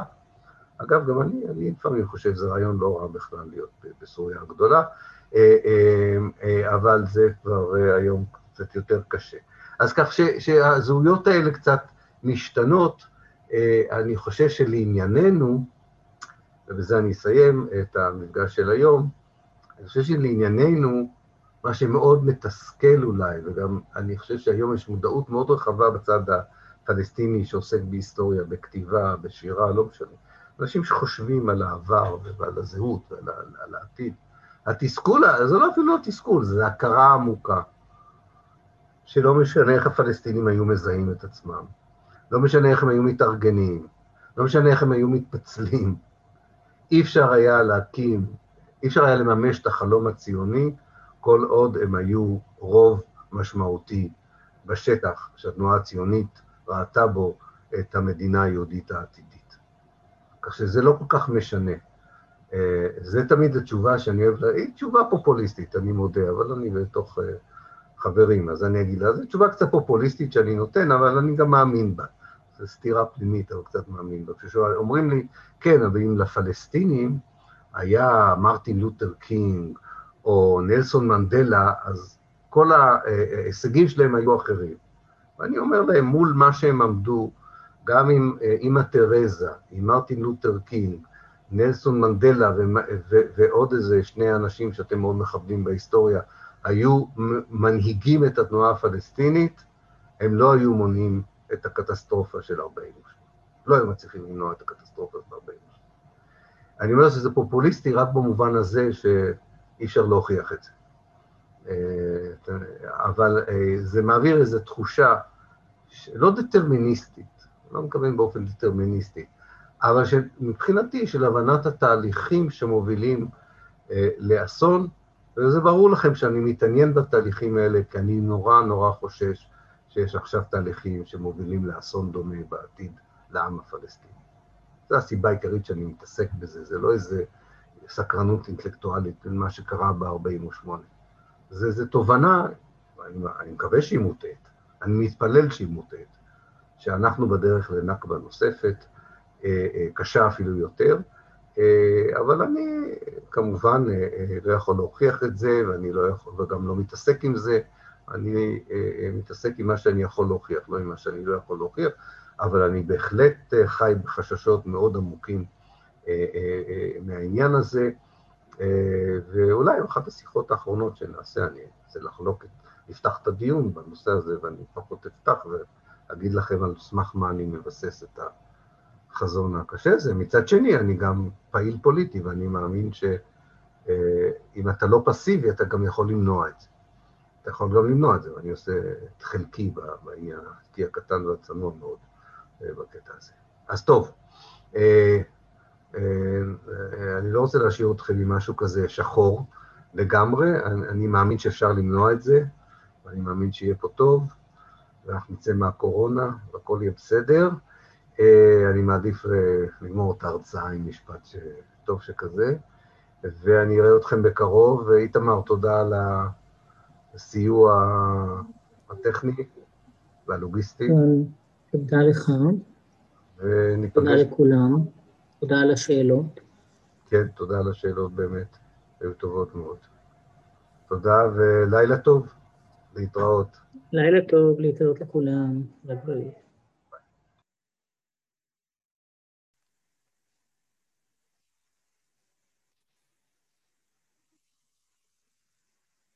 אגב, גם אני, אני לפעמים חושב שזה רעיון לא רע בכלל להיות בסוריה הגדולה, אה, אה, אה, אבל זה כבר היום קצת יותר קשה. אז כך ש, שהזהויות האלה קצת משתנות, אני חושב שלענייננו, ובזה אני אסיים את המפגש של היום, אני חושב שלענייננו, מה שמאוד מתסכל אולי, וגם אני חושב שהיום יש מודעות מאוד רחבה בצד הפלסטיני שעוסק בהיסטוריה, בכתיבה, בשירה, לא משנה. אנשים שחושבים על העבר ועל הזהות ועל על העתיד. התסכול, זה לא אפילו לא תסכול, זה הכרה עמוקה, שלא משנה איך הפלסטינים היו מזהים את עצמם, לא משנה איך הם היו מתארגנים, לא משנה איך הם היו מתפצלים. אי אפשר היה להקים, אי אפשר היה לממש את החלום הציוני כל עוד הם היו רוב משמעותי בשטח שהתנועה הציונית ראתה בו את המדינה היהודית העתידית. כך שזה לא כל כך משנה. אה, זה תמיד התשובה שאני אוהב, היא תשובה פופוליסטית, אני מודה, אבל אני בתוך אה, חברים, אז אני אגיד לה, זו תשובה קצת פופוליסטית שאני נותן, אבל אני גם מאמין בה. זו סתירה פנימית, אבל קצת מאמין בה. כשאומרים לי, כן, אבל אם לפלסטינים היה מרטין לותר קינג או נלסון מנדלה, אז כל ההישגים שלהם היו אחרים. ואני אומר להם, מול מה שהם עמדו, גם עם אימא תרזה, עם מרטין לותר קינג, נלסון מנדלה ועוד איזה שני אנשים שאתם מאוד מכבדים בהיסטוריה, היו מנהיגים את התנועה הפלסטינית, הם לא היו מונעים את הקטסטרופה של 48. לא היו מצליחים למנוע את הקטסטרופה של 48. אני אומר שזה פופוליסטי רק במובן הזה שאי אפשר להוכיח את זה. אה, אבל אה, זה מעביר איזו תחושה לא דטרמיניסטית, לא מקווים באופן דטרמיניסטי, אבל מבחינתי של הבנת התהליכים שמובילים אה, לאסון, וזה ברור לכם שאני מתעניין בתהליכים האלה, כי אני נורא נורא חושש שיש עכשיו תהליכים שמובילים לאסון דומה בעתיד לעם הפלסטיני. זו הסיבה העיקרית שאני מתעסק בזה, זה לא איזה סקרנות אינטלקטואלית למה שקרה ב-48. זה, זה תובנה, אני, אני מקווה שהיא מוטעת, אני מתפלל שהיא מוטעת, שאנחנו בדרך לנכבה נוספת, אה, אה, קשה אפילו יותר, אה, אבל אני כמובן לא יכול להוכיח את זה, ואני לא יכול, וגם לא מתעסק עם זה, אני מתעסק עם מה שאני יכול להוכיח, לא עם מה שאני לא יכול להוכיח, אבל אני בהחלט חי בחששות מאוד עמוקים מהעניין הזה, ואולי אחת השיחות האחרונות שנעשה, אני ארצה לחלוק, נפתח את הדיון בנושא הזה, ואני לפחות אפתח ואגיד לכם על סמך מה אני מבסס את. החזון הקשה הזה. מצד שני, אני גם פעיל פוליטי, ואני מאמין שאם אה, אתה לא פסיבי, אתה גם יכול למנוע את זה. אתה יכול גם למנוע את זה, ואני עושה את חלקי בעניין, חלקי הקטן והצנוע מאוד אה, בקטע הזה. אז טוב, אה, אני לא רוצה להשאיר אתכם עם משהו כזה שחור לגמרי, אני מאמין שאפשר למנוע את זה, ואני מאמין שיהיה פה טוב, ואנחנו נצא מהקורונה, והכל יהיה בסדר. אה, אני מעדיף אה, לגמור את ההרצאה עם משפט טוב שכזה, ואני אראה אתכם בקרוב. איתמר, תודה על הסיוע הטכני והלוגיסטי. תודה לך. וניפגש. תודה לכולם. תודה על השאלות. כן, תודה על השאלות באמת, היו טובות מאוד. תודה ולילה טוב, להתראות. לילה טוב, להתראות לכולם, לבריאות.